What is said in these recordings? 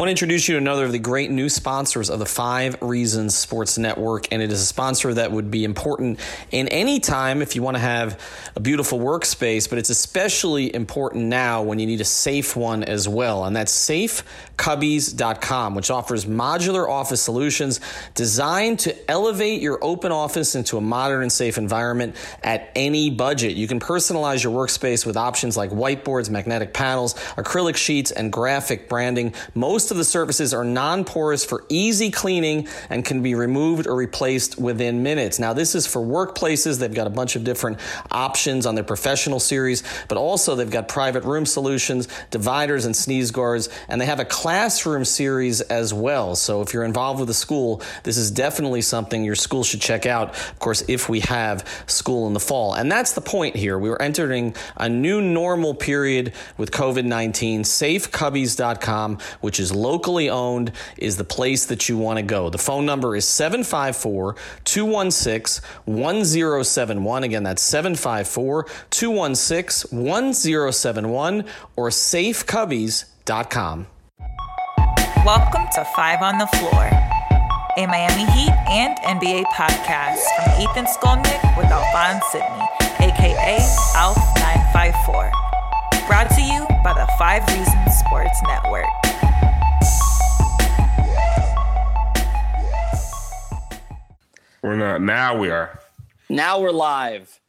Want to introduce you to another of the great new sponsors of the Five Reasons Sports Network, and it is a sponsor that would be important in any time if you want to have a beautiful workspace, but it's especially important now when you need a safe one as well, and that's safecubbies.com, which offers modular office solutions designed to elevate your open office into a modern and safe environment at any budget. You can personalize your workspace with options like whiteboards, magnetic panels, acrylic sheets, and graphic branding. Most of the surfaces are non porous for easy cleaning and can be removed or replaced within minutes. Now, this is for workplaces. They've got a bunch of different options on their professional series, but also they've got private room solutions, dividers, and sneeze guards, and they have a classroom series as well. So, if you're involved with a school, this is definitely something your school should check out. Of course, if we have school in the fall. And that's the point here. We are entering a new normal period with COVID 19. SafeCubbies.com, which is locally owned is the place that you want to go. The phone number is 754 216 1071. Again, that's 754 216 1071 or safecubbies.com. Welcome to Five on the Floor, a Miami Heat and NBA podcast from Ethan Skolnick with Alphonse Sydney, aka ALF954. Brought to you by the Five Reasons Sports Network. We're not. Now we are. Now we're live.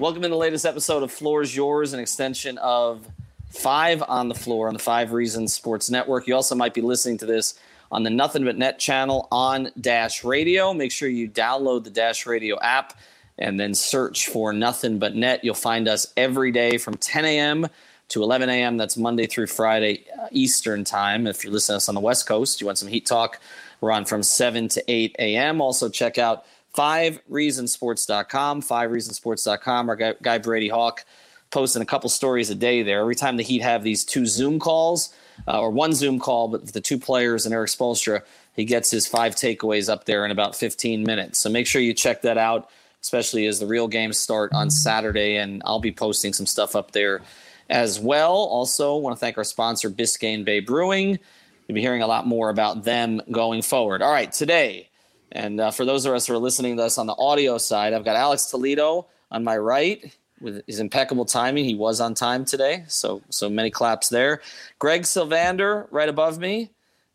Welcome to the latest episode of Floor's Yours, an extension of Five on the Floor on the Five Reasons Sports Network. You also might be listening to this on the Nothing But Net channel on Dash Radio. Make sure you download the Dash Radio app and then search for Nothing But Net. You'll find us every day from 10 a.m. to 11 a.m. That's Monday through Friday uh, Eastern Time. If you're listening to us on the West Coast, you want some Heat Talk, we're on from 7 to 8 a.m. Also, check out fivereasonsports.com, fivereasonsports.com. Our guy, guy Brady Hawk posting a couple stories a day there. Every time the Heat have these two Zoom calls, uh, or one Zoom call, but the two players and Erik Spoelstra, he gets his five takeaways up there in about 15 minutes. So make sure you check that out, especially as the real games start on Saturday. And I'll be posting some stuff up there as well. Also, want to thank our sponsor, Biscayne Bay Brewing. You'll be hearing a lot more about them going forward. All right, today, and uh, for those of us who are listening to us on the audio side, I've got Alex Toledo on my right with his impeccable timing. He was on time today, so so many claps there. Greg Sylvander right above me.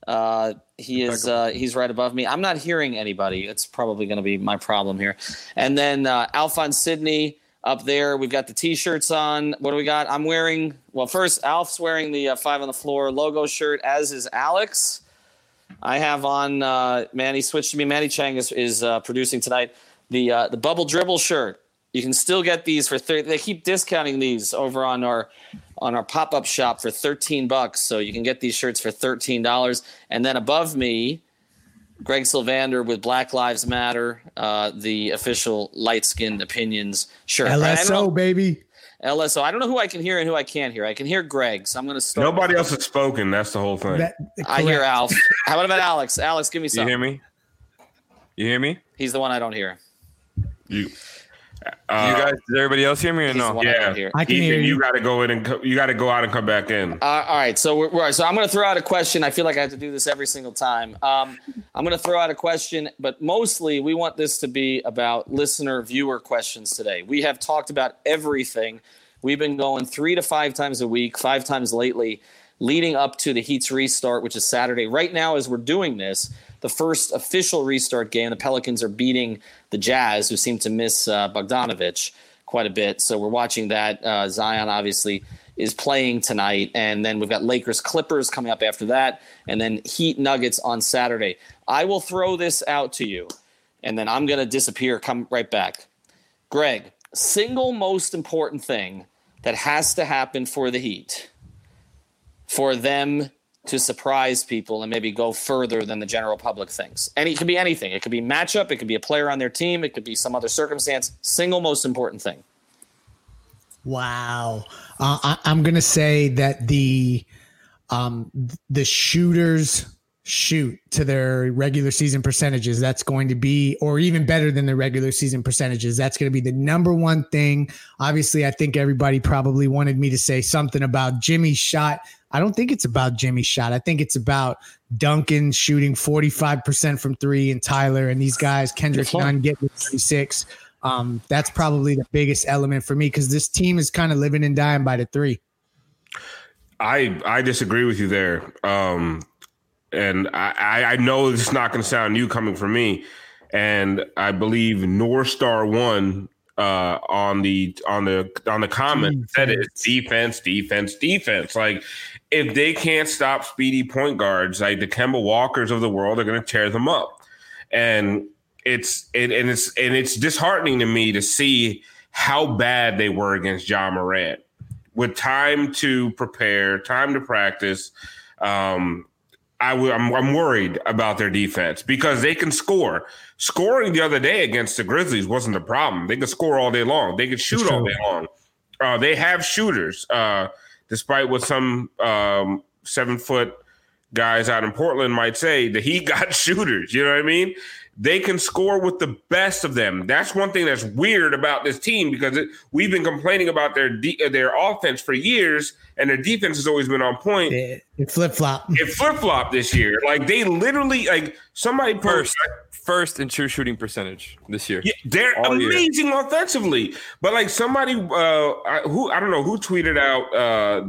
Uh, he is uh, he's right above me. I'm not hearing anybody. It's probably going to be my problem here. And then uh, Alphonse Sydney up there. We've got the t-shirts on. What do we got? I'm wearing. Well, first Alf's wearing the uh, five on the floor logo shirt, as is Alex. I have on uh, Manny switched to me. Manny Chang is, is uh, producing tonight the uh, the bubble dribble shirt. You can still get these for 30. They keep discounting these over on our on our pop up shop for 13 bucks. So you can get these shirts for 13 dollars. And then above me, Greg Sylvander with Black Lives Matter, uh, the official light skinned opinions shirt. LSO baby. LSO. I don't know who I can hear and who I can't hear. I can hear Greg, so I'm going to start. Nobody else has spoken. That's the whole thing. That, I hear Alf. How about Alex? Alex, give me some. you hear me? You hear me? He's the one I don't hear. You. You Uh, guys, does everybody else hear me or He's no? yeah. don't. I can Ethan, hear you. you got to go in and co- you got to go out and come back in. Uh, all right, so we're, we're so I'm going to throw out a question. I feel like I have to do this every single time. Um, I'm going to throw out a question, but mostly we want this to be about listener viewer questions today. We have talked about everything. We've been going three to five times a week, five times lately, leading up to the Heat's restart, which is Saturday. Right now, as we're doing this, the first official restart game, the Pelicans are beating the Jazz, who seem to miss uh, Bogdanovich quite a bit. So we're watching that. Uh, Zion obviously is playing tonight, and then we've got Lakers Clippers coming up after that, and then Heat Nuggets on Saturday. I will throw this out to you, and then I'm going to disappear. Come right back, Greg. Single most important thing that has to happen for the Heat for them to surprise people and maybe go further than the general public thinks. And it could be anything. It could be matchup. It could be a player on their team. It could be some other circumstance. Single most important thing. Wow. Uh, I, I'm going to say that the um, the shooters shoot to their regular season percentages. That's going to be, or even better than the regular season percentages. That's going to be the number one thing. Obviously, I think everybody probably wanted me to say something about Jimmy's shot. I don't think it's about Jimmy's shot. I think it's about Duncan shooting 45% from three and Tyler and these guys, Kendrick Nunn getting 36. Um, that's probably the biggest element for me because this team is kind of living and dying by the three. I I disagree with you there. Um, and I, I know it's not going to sound new coming from me. And I believe North Star One uh, on the on the on the comment said it defense, defense, defense. Like if they can't stop speedy point guards like the Kemba Walkers of the world, they're going to tear them up. And it's it, and it's and it's disheartening to me to see how bad they were against Ja Morant with time to prepare, time to practice. Um, I w- I'm, I'm worried about their defense because they can score. Scoring the other day against the Grizzlies wasn't the problem. They could score all day long. They could shoot all day long. Uh, they have shooters, uh, despite what some um, seven foot guys out in Portland might say. That he got shooters. You know what I mean? They can score with the best of them. That's one thing that's weird about this team because it, we've been complaining about their de- uh, their offense for years, and their defense has always been on point. It, it flip flop. It flip flop this year. Like they literally like somebody First, first. first in true shooting percentage this year. Yeah, they're All year. amazing offensively, but like somebody uh, who I don't know who tweeted out, uh,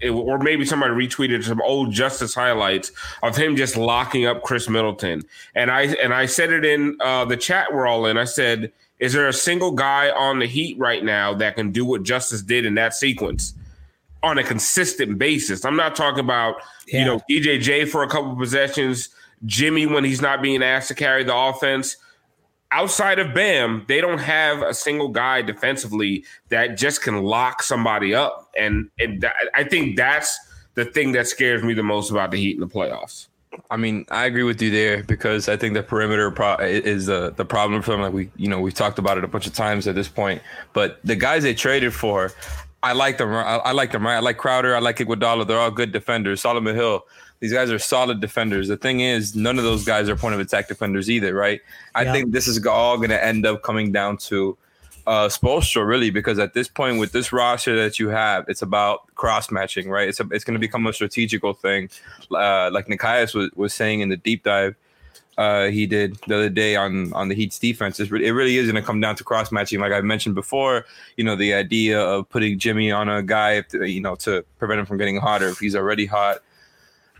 it- or maybe somebody retweeted some old Justise highlights of him just locking up Khris Middleton, and I and I said it in uh, the chat we're all in. I said, "Is there a single guy on the Heat right now that can do what Justise did in that sequence?" On a consistent basis, I'm not talking about you Yeah. know DJJ for a couple possessions, Jimmy when he's not being asked to carry the offense outside of Bam, they don't have a single guy defensively that just can lock somebody up. And, and that, I think that's the thing that scares me the most about the Heat in the playoffs. I mean, I agree with you there because I think the perimeter pro- is the the problem for them. Like we, you know, we've talked about it a bunch of times at this point. But the guys they traded for, I like them. I, I like them. Right, I like Crowder. I like Iguodala. They're all good defenders. Solomon Hill. These guys are solid defenders. The thing is, none of those guys are point of attack defenders either, right? I Yeah. think this is all going to end up coming down to uh, Spoelstra, really, because at this point, with this roster that you have, it's about cross matching, right? It's a, it's going to become a strategical thing, uh, like Nekias was, was saying in the deep dive uh, he did the other day on on the Heat's defense. It's re- it really is going to come down to cross matching, like I mentioned before. You know, the idea of putting Jimmy on a guy, if, you know, to prevent him from getting hotter if he's already hot.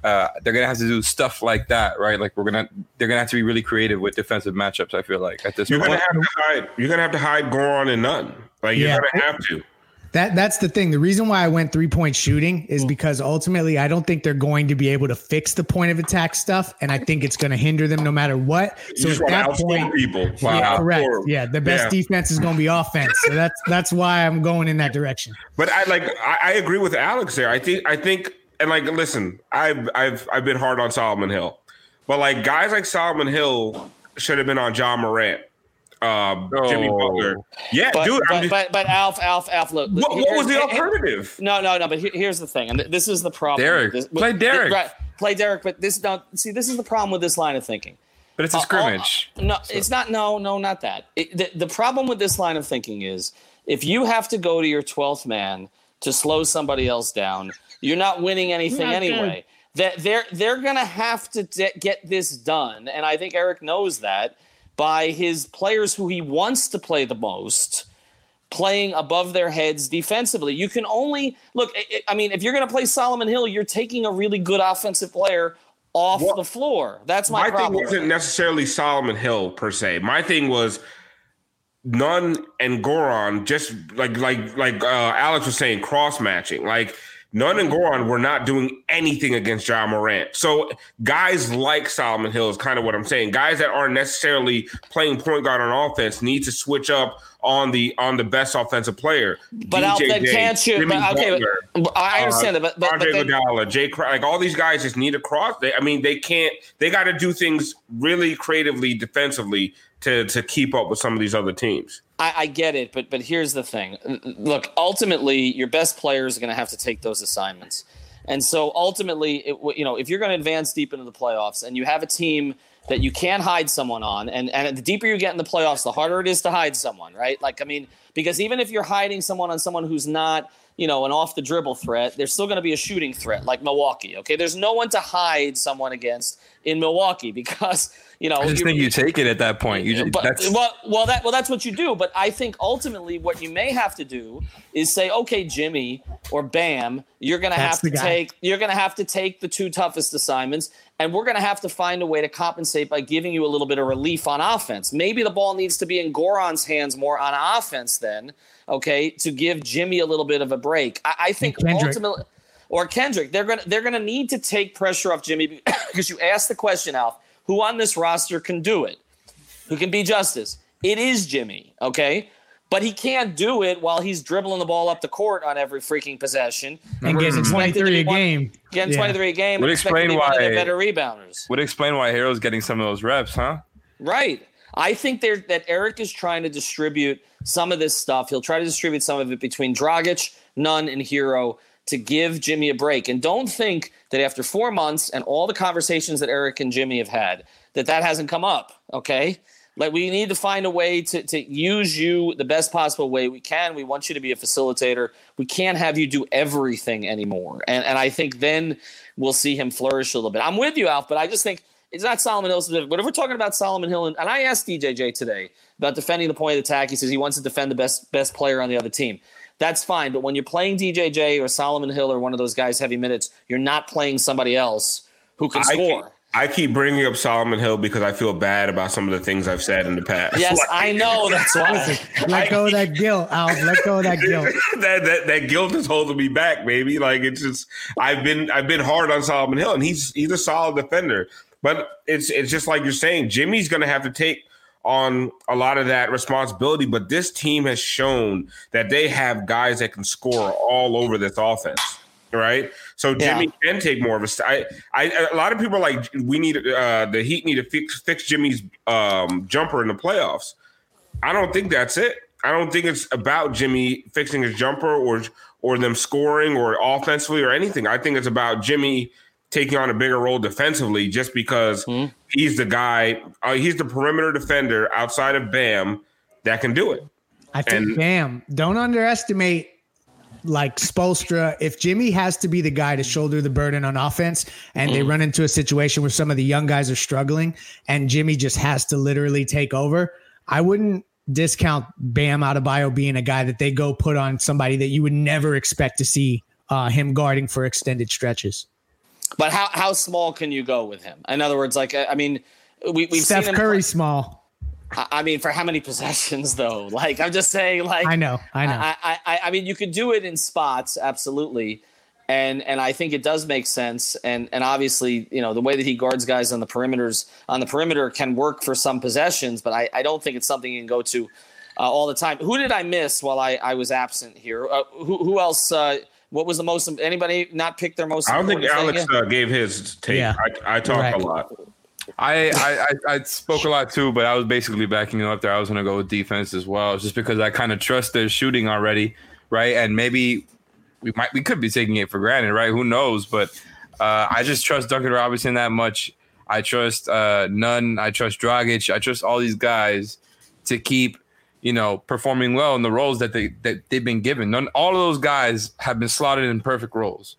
Uh, they're gonna have to do stuff like that, right? Like we're gonna, they're gonna have to be really creative with defensive matchups. I feel like at this You're point. gonna have to hide. You're gonna have to hide Goran and Nunn. Like you're Yeah. gonna have to. That that's the thing. The reason why I went three point shooting is Mm. because ultimately I don't think they're going to be able to fix the point of attack stuff, and I think it's going to hinder them no matter what. You So just at want that outscore point, people. yeah, correct. Outscore. Yeah, the best Yeah. defense is going to be offense. So that's that's why I'm going in that direction. But I like I, I agree with Alex there. I think I think and like listen, I've I've I've been hard on Solomon Hill, but like guys like Solomon Hill should have been on Ja Morant, um, Jimmy Oh. Butler. Yeah, But, dude. But, just- but, but Alf, Alf, Alf, look. what, what was the alternative? No, no, no. But here, here's the thing, and this is the problem. Derrick. This- Play Derrick. Right, play Derrick. But this, no, see, this is the problem with this line of thinking. but it's a Uh, scrimmage. uh, no, it's not. No, no, not that. It, the, the problem with this line of thinking is if you have to go to your twelfth man to slow somebody else down, you're not winning anything Not good. anyway. That they're they're gonna have to de- get this done, and I think Erik knows that by his players who he wants to play the most playing above their heads defensively. You can only look. I- I I mean, if you're going to play Solomon Hill, you're taking a really good offensive player off What- the floor. That's my, My thing problem. wasn't necessarily Solomon Hill per se. My thing was Nunn and Goran just like like like uh, Alex was saying, cross matching. Like Nunn and Goran were not doing anything against Ja Morant. So guys like Solomon Hill is kind of what I'm saying. Guys that aren't necessarily playing point guard on offense need to switch up on the on the best offensive player. But out then can't you? But, okay, but, I understand uh, that. But, Andre but Iguodala, Jay, like all these guys just need a cross. They, I mean, they can't. They got to do things really creatively, defensively to to keep up with some of these other teams. I, I get it, but but here's the thing. Look, ultimately, your best players are going to have to take those assignments. And so ultimately, it, you know, if you're going to advance deep into the playoffs and you have a team that you can hide someone on. And, and the deeper you get in the playoffs, the harder it is to hide someone, right? Like, I mean, because even if you're hiding someone on someone who's not, you know, an off the dribble threat, there's still going to be a shooting threat like Milwaukee. Okay. There's no one to hide someone against in Milwaukee because you know, I just think you take it at that point. You just, but, well, well, that well, that's what you do. But I think ultimately, what you may have to do is say, okay, Jimmy or Bam, you're going to have to take you're going to have to take the two toughest assignments, and we're going to have to find a way to compensate by giving you a little bit of relief on offense. Maybe the ball needs to be in Goran's hands more on offense then, okay, to give Jimmy a little bit of a break. I, I think ultimately or Kendrick, they're gonna they're gonna need to take pressure off Jimmy because you asked the question, Alf who on this roster can do it, who can be Justise. It is Jimmy, okay? But he can't do it while he's dribbling the ball up the court on every freaking possession. And getting 23 a game. Getting yeah. 23 a game. Would explain why better rebounders. Would explain why Herro's getting some of those reps, huh? Right. I think there that Erik is trying to distribute some of this stuff. He'll try to distribute some of it between Dragic, Nunn, and Herro to give Jimmy a break. And don't think that after four months and all the conversations that Erik and Jimmy have had, that that hasn't come up. Okay. Like we need to find a way to, to use you the best possible way we can. We want you to be a facilitator. We can't have you do everything anymore. And and I think then we'll see him flourish a little bit. I'm with you, Alf, but I just think it's not Solomon Hill specific. But if we're talking about Solomon Hill, and, and I asked DJJ today about defending the point of attack, he says he wants to defend the best best player on the other team that's fine. But when you're playing DJJ or Solomon Hill or one of those guys heavy minutes, you're not playing somebody else who can score. I keep, I keep bringing up Solomon Hill because I feel bad about some of the things I've said in the past. Yes, like, I know. That's why. let go of that guilt, Al. Let go of that guilt. that, that that guilt is holding me back, baby. Like it's just I've been I've been hard on Solomon Hill, and he's he's a solid defender. But it's it's just like you're saying, Jimmy's going to have to take on a lot of that responsibility, but this team has shown that they have guys that can score all over this offense. Right, so Jimmy yeah. can take more of a. I, I, a lot of people are like we need uh, the Heat need to fix fix Jimmy's um, jumper in the playoffs. I don't think that's it. I don't think it's about Jimmy fixing his jumper or or them scoring or offensively or anything. I think it's about Jimmy taking on a bigger role defensively just because mm-hmm. he's the guy, uh, he's the perimeter defender outside of Bam that can do it. I think and, Bam, don't underestimate like Spoelstra. If Jimmy has to be the guy to shoulder the burden on offense and mm-hmm. they run into a situation where some of the young guys are struggling and Jimmy just has to literally take over, I wouldn't discount Bam Adebayo being a guy that they go put on somebody that you would never expect to see uh, him guarding for extended stretches. But how how small can you go with him? In other words, like I mean, we, we've Steph seen Curry play. small. I mean, for how many possessions though? Like I'm just saying, like I know, I know. I, I, I mean, you could do it in spots, absolutely, and and I think it does make sense. And and obviously, you know, the way that he guards guys on the perimeters on the perimeter can work for some possessions, but I, I don't think it's something you can go to uh, all the time. Who did I miss while I, I was absent here? Uh, who who else? Uh, what was the most? Anybody not pick their most? I don't think Alex uh, gave his take. Yeah. I, I talked right. a lot. I, I I spoke a lot too, but I was basically backing you up there. I was going to go with defense as well, just because I kind of trust their shooting already, right? And maybe we might we could be taking it for granted, right? Who knows? But uh, I just trust Duncan Robinson that much. I trust uh, Nunn. I trust Dragic. I trust all these guys to keep you know, performing well in the roles that they that they've been given. None, all of those guys have been slotted in perfect roles.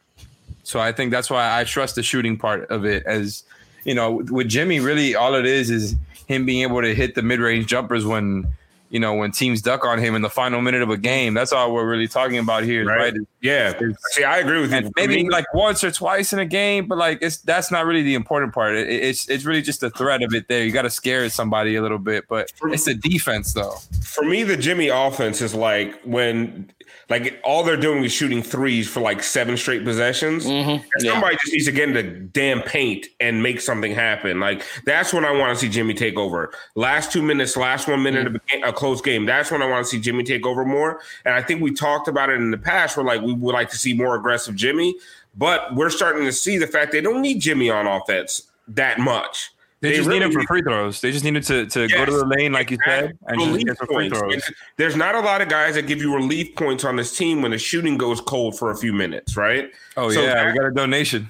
So I think that's why I trust the shooting part of it. As you know, with Jimmy, really all it is is him being able to hit the mid range jumpers when you know, when teams duck on him in the final minute of a game. That's all we're really talking about here, right? right? Yeah. See, I agree with you. Maybe like once or twice in a game, but like it's that's not really the important part. It, it's it's really just the threat of it there. You got to scare somebody a little bit, but it's the defense though. For me, the Jimmy offense is like when like all they're doing is shooting threes for like seven straight possessions. Mm-hmm. Yeah. Somebody just needs to get into damn paint and make something happen. Like that's when I want to see Jimmy take over. Last two minutes, last one minute mm-hmm. of a close game. That's when I want to see Jimmy take over more. And I think we talked about it in the past. Where like we would like to see more aggressive Jimmy, but we're starting to see the fact they don't need Jimmy on offense that much. They, they just really need him for free throws. They just needed to, to yes, go to the lane, like you said, and relief just get free throws. There's not a lot of guys that give you relief points on this team when the shooting goes cold for a few minutes, right? Oh so yeah, that, we got a donation.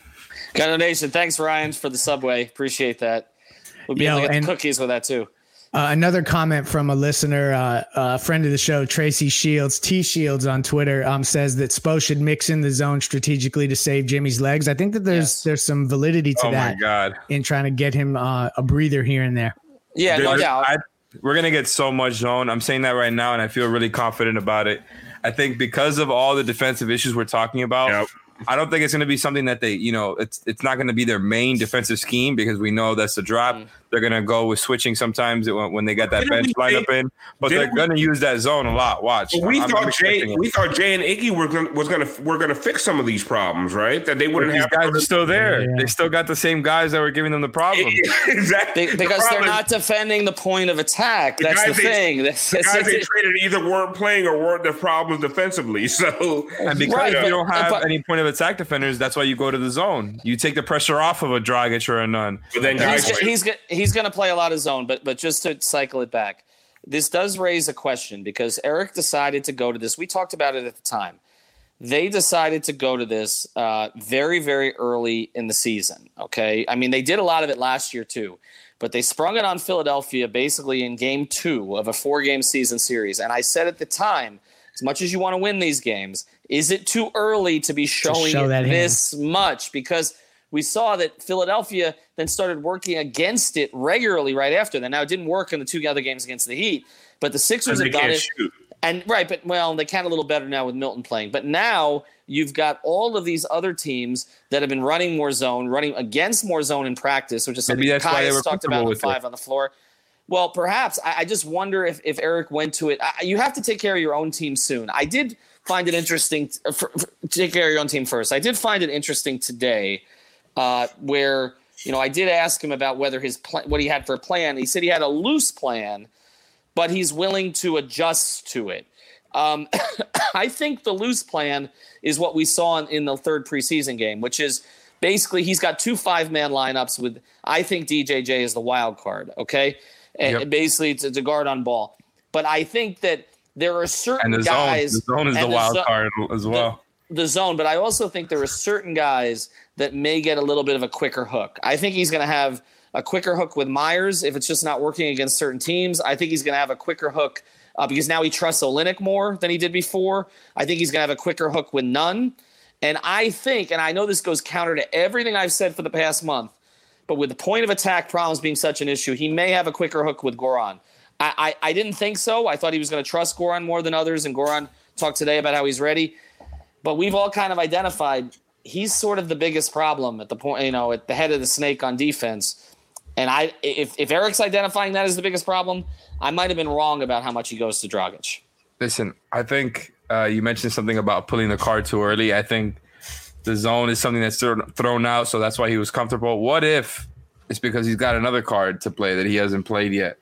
Got a donation. Thanks, Ryan, for the subway. Appreciate that. We'll be Yo, able to get cookies with that too. Uh, another comment from a listener, uh, a friend of the show, Tracy Shields, T Shields on Twitter, um, says that Spo should mix in the zone strategically to save Jimmy's legs. I think that there's yes. there's some validity to oh that. God. In trying to get him uh, a breather here and there. Yeah, no doubt. I, we're gonna get so much zone. I'm saying that right now, and I feel really confident about it. I think because of all the defensive issues we're talking about, yep. I don't think it's going to be something that they, you know, it's it's not going to be their main defensive scheme because we know that's the drop. Mm. They're going to go with switching sometimes when they get that didn't bench lineup in, but they're going to use that zone a lot. Watch. we I'm, thought I'm Jay, we thought Jay and Iggy were gonna, was going to were going to fix some of these problems, right? That they wouldn't these have. Guys are still there. Yeah. They still got the same guys that were giving them the problem. exactly, they, because the they're not defending the point of attack. The that's the they, thing. the guys they traded either weren't playing or weren't the problems defensively. So and because right, you don't have but, any point of attack defenders, that's why you go to the zone. You take the pressure off of a Dragic or a Nunn. But then he's, he's, he's going to play a lot of zone, but but just to cycle it back, this does raise a question because Erik decided to go to this. We talked about it at the time. They decided to go to this uh, very very early in the season. Okay, I mean they did a lot of it last year too, but they sprung it on Philadelphia basically in game two of a four game season series. And I said at the time as much as you want to win these games, is it too early to be showing to show this hand. much? Because we saw that Philadelphia then started working against it regularly right after that. Now it didn't work in the two other games against the Heat, but the Sixers have got it. Shoot. And right, but well, they can a little better now with Milton playing. But now you've got all of these other teams that have been running more zone, running against more zone in practice, which is something Maybe that's Kai has talked about with five it. on the floor. Well, perhaps I, I, just wonder if, if Erik went to it. I, you have to take care of your own team soon. I did find it interesting. To, for, for, take care of your own team first. I did find it interesting today, uh, where you know I did ask him about whether his pl- what he had for a plan. He said he had a loose plan, but he's willing to adjust to it. Um, I think the loose plan is what we saw in, in the third preseason game, which is basically he's got two five man lineups with I think DJJ is the wild card. Okay and yep. basically to, to guard on ball. But I think that there are certain and the guys. Zone, the zone is the, the wild zo- card as well. The, the, zone, but I also think there are certain guys that may get a little bit of a quicker hook. I think he's going to have a quicker hook with Meyers if it's just not working against certain teams. I think he's going to have a quicker hook uh, because now he trusts Olynyk more than he did before. I think he's going to have a quicker hook with Nunn. And I think, and I know this goes counter to everything I've said for the past month, but with the point of attack problems being such an issue, he may have a quicker hook with Goran. I, I, I didn't think so. I thought he was going to trust Goran more than others, and Goran talked today about how he's ready. But we've all kind of identified he's sort of the biggest problem at the point, you know, at the head of the snake on defense. And I, if, if Erik's identifying that as the biggest problem, I might have been wrong about how much he goes to Dragic. Listen, I think uh, you mentioned something about pulling the card too early. I think the zone is something that's thrown out, so that's why he was comfortable. What if it's because he's got another card to play that he hasn't played yet?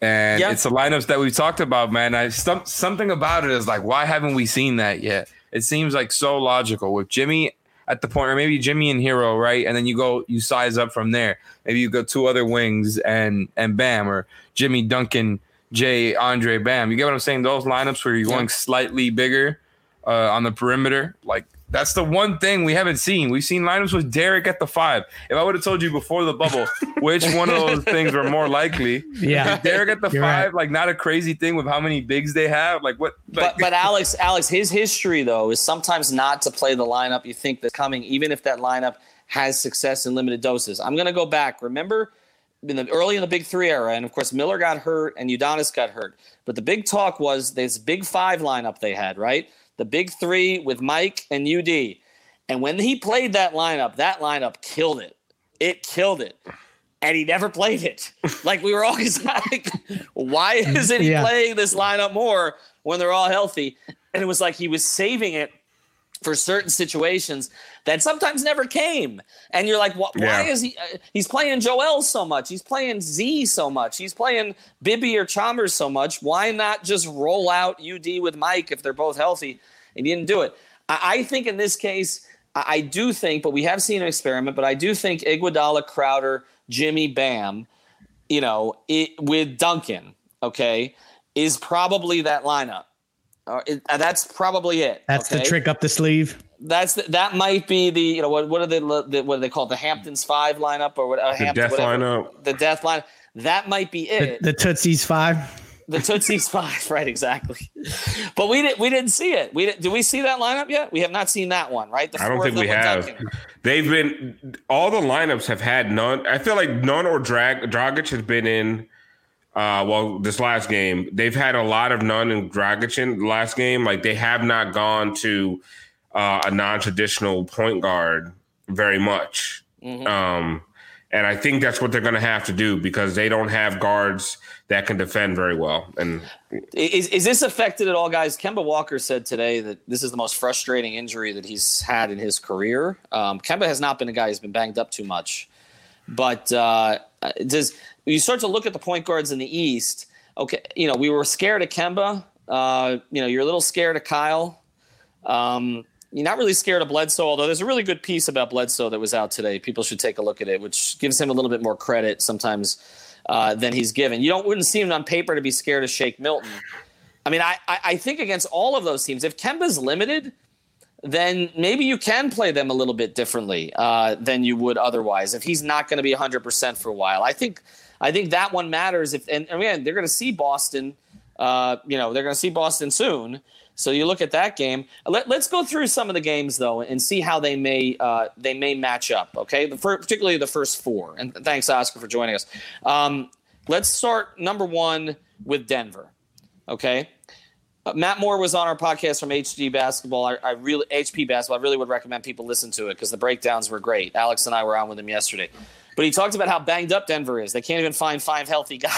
And yep. it's the lineups that we've talked about, man. I some, something about it is like, why haven't we seen that yet? It seems like so logical with Jimmy at the point, or maybe Jimmy and Herro, right? And then you go, you size up from there. Maybe you go two other wings and and Bam, or Jimmy Duncan, Jay Andre Bam. You get what I'm saying? Those lineups where you're going slightly bigger uh, on the perimeter, like that's the one thing we haven't seen. We've seen lineups with Derrick at the five. If I would have told you before the bubble which one of those things were more likely, yeah, Derrick at the You're five, right. like not a crazy thing with how many bigs they have. Like what? Like, but but Alex, Alex, his history though is sometimes not to play the lineup you think that's coming, even if that lineup has success in limited doses. I'm gonna go back. Remember in the early in the Big Three era, and of course Miller got hurt and Udonis got hurt. But the big talk was this Big Five lineup they had, right? The big three with Mike and UD. And when he played that lineup, that lineup killed it. It killed it. And he never played it. Like we were always like, why isn't he yeah. playing this lineup more when they're all healthy? and it was like he was saving it for certain situations that sometimes never came. And you're like, why, Yeah. why is he? Uh, he's playing Joel so much. He's playing Z so much. He's playing Bibby or Chalmers so much. Why not just roll out UD with Mike if they're both healthy? And he didn't do it. I, I think in this case, I, I do think, but we have seen an experiment, but I do think Iguodala, Crowder, Jimmy, Bam, you know, it, with Duncan, okay, is probably that lineup. Uh, it, uh, that's probably it. That's the trick up the sleeve. That's the, that might be the you know what what are they the, what do they call the Hamptons five lineup or what uh, The Hampton, death whatever. lineup. the death line that might be it the Tootsie's five. the Tootsie's five right exactly but we didn't we didn't see it we didn't, do we see that lineup yet we have not seen that one right the I don't think we have. Duncan. They've been all the lineups have had Nunn. I feel like Nunn or Drag Dragic has been in. Uh, well, this last game they've had a lot of Nunn in the last game. Like they have not gone to uh, a non-traditional point guard very much. Um, and I think that's what they're going to have to do because they don't have guards that can defend very well. And Is, is this affected at all, guys? Kemba Walker said today that this is the most frustrating injury that he's had in his career. Um, Kemba has not been a guy who's been banged up too much, but uh, does you start to look at the point guards in the East? Okay, you know we were scared of Kemba. Uh, you know you're a little scared of Kyle. Um, you're not really scared of Bledsoe, although there's a really good piece about Bledsoe that was out today. People should take a look at it, which gives him a little bit more credit sometimes uh, than he's given. You don't wouldn't seem on paper to be scared of Shake Milton. I mean, I I think against all of those teams, if Kemba's limited, then maybe you can play them a little bit differently uh, than you would otherwise. If he's not going to be 100 percent for a while, I think I think that one matters. If and, again, they're going to see Boston. Uh, you know, they're going to see Boston soon. So you look at that game. Let, us go through some of the games though and see how they may uh, they may match up. Okay, the particularly the first four. And thanks, Oscar, for joining us. Um, let's start number one with Denver. Okay, uh, Matt Moore was on our podcast from HD Basketball. I, I really HP Basketball. I really would recommend people listen to it because the breakdowns were great. Alex and I were on with him yesterday, but he talked about how banged up Denver is. They can't even find five healthy guys.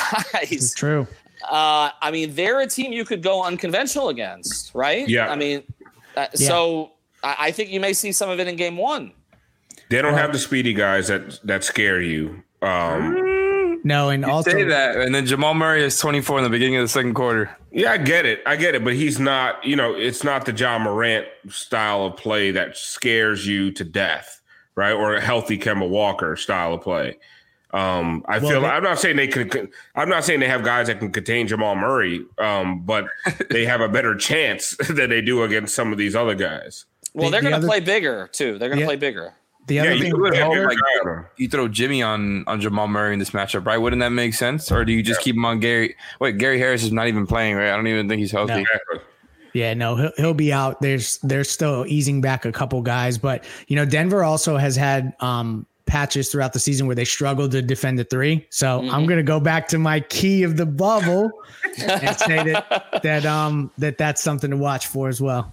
It's true. Uh, I mean, they're a team you could go unconventional against, right? Yeah. I mean, uh, so I, I think you may see some of it in game one. they don't have the speedy guys that that scare you. Um, No, and also Say that, and then Jamal Murray is 24 in the beginning of the second quarter. Yeah, I get it. I get it. But he's not, you know, it's not the Ja Morant style of play that scares you to death, right? Or a healthy Kemba Walker style of play. Um, I Well, feel they- I'm not saying they can I'm not saying they have guys that can contain Jamal Murray, um, but they have a better chance than they do against some of these other guys. Well, The- they're the going to play bigger too. They're going to Yeah. play bigger. The other you thing. could hope, have like, like, You throw Jimmy on on Jamal Murray in this matchup, right? Wouldn't that make sense? Or do you just keep him on Gary? Wait, Gary Harris is not even playing, right? I don't even think he's healthy. No. Yeah, no, he'll, he'll be out. There's they're still easing back a couple guys, but you know, Denver also has had um patches throughout the season where they struggled to defend the three. So I'm gonna go back to my key of the bubble and say that that um that that's something to watch for as well.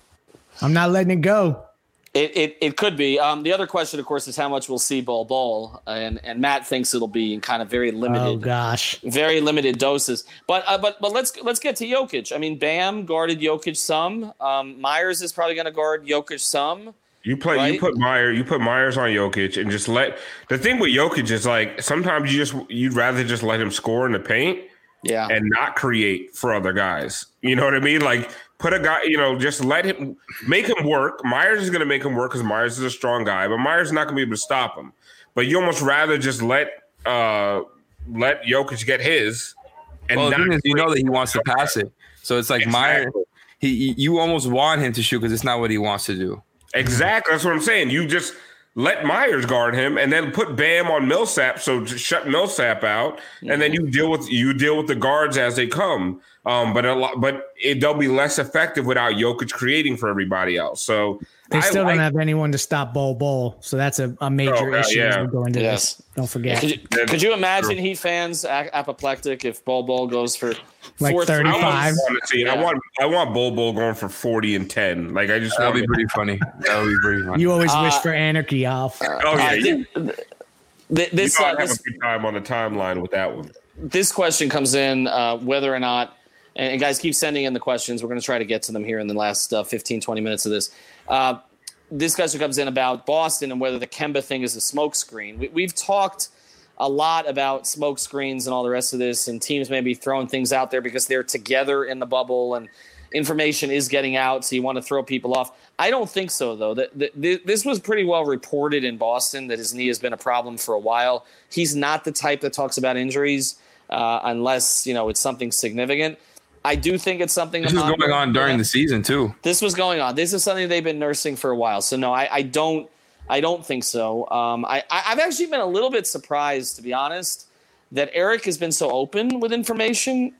I'm not letting it go. It, it, it could be. Um, the other question, of course, is how much we'll see Bol Bol, and and Matt thinks it'll be in kind of very limited. Oh gosh. very limited doses. But uh, but but let's let's get to Jokic. I mean, Bam guarded Jokic some. Um, Meyers is probably going to guard Jokic some. You play. Right? You put Meyer. You put Meyers on Jokic, and just let the thing with Jokic is like sometimes you just you'd rather just let him score in the paint Yeah, and not create for other guys. You know what I mean? Like put a guy. You know, just let him make him work. Meyers is going to make him work because Meyers is a strong guy, but Meyers is not going to be able to stop him. But you almost rather just let uh let Jokic get his. And Well, the not thing is, you know that he wants to pass it, so it's like Meyer. Exactly. He, you almost want him to shoot because it's not what he wants to do. Exactly. That's what I'm saying. You just let Meyers guard him and then put Bam on Millsap, so just shut Millsap out, and then you deal with you deal with the guards as they come. Um, but a lot, but it, they'll be less effective without Jokic creating for everybody else. So They still like- don't have anyone to stop Bol Bol, so that's a, a major Oh, yeah, issue as yeah. we go into Yes. this. Don't forget. could you, could you imagine Heat fans a- apoplectic if Bol Bol goes for Like 35. I threes? want to see. I want I want Bol Bol going for forty and ten. Like I just That want would be pretty funny. That would be pretty funny. You always Uh, wish for anarchy, Alf. Oh yeah, Uh, you, th- th- this you know, uh, have this a good time on the timeline with that one. this question comes in uh, whether or not, and, and guys keep sending in the questions. We're going to try to get to them here in the last uh, 15, 20 minutes of this. Uh, this question comes in about Boston and whether the Kemba thing is a smokescreen. We, we've talked a lot about smoke screens and all the rest of this, and teams may be throwing things out there because they're together in the bubble and information is getting out, so you want to throw people off. I don't think so, though. That this was pretty well reported in Boston that his knee has been a problem for a while. He's not the type that talks about injuries uh, unless you know it's something significant. I do think it's something. This is going on during the season too. This was going on. This is something they've been nursing for a while. So no, I, I don't. I don't think so. Um, I, I've actually been a little bit surprised, to be honest, that Erik has been so open with information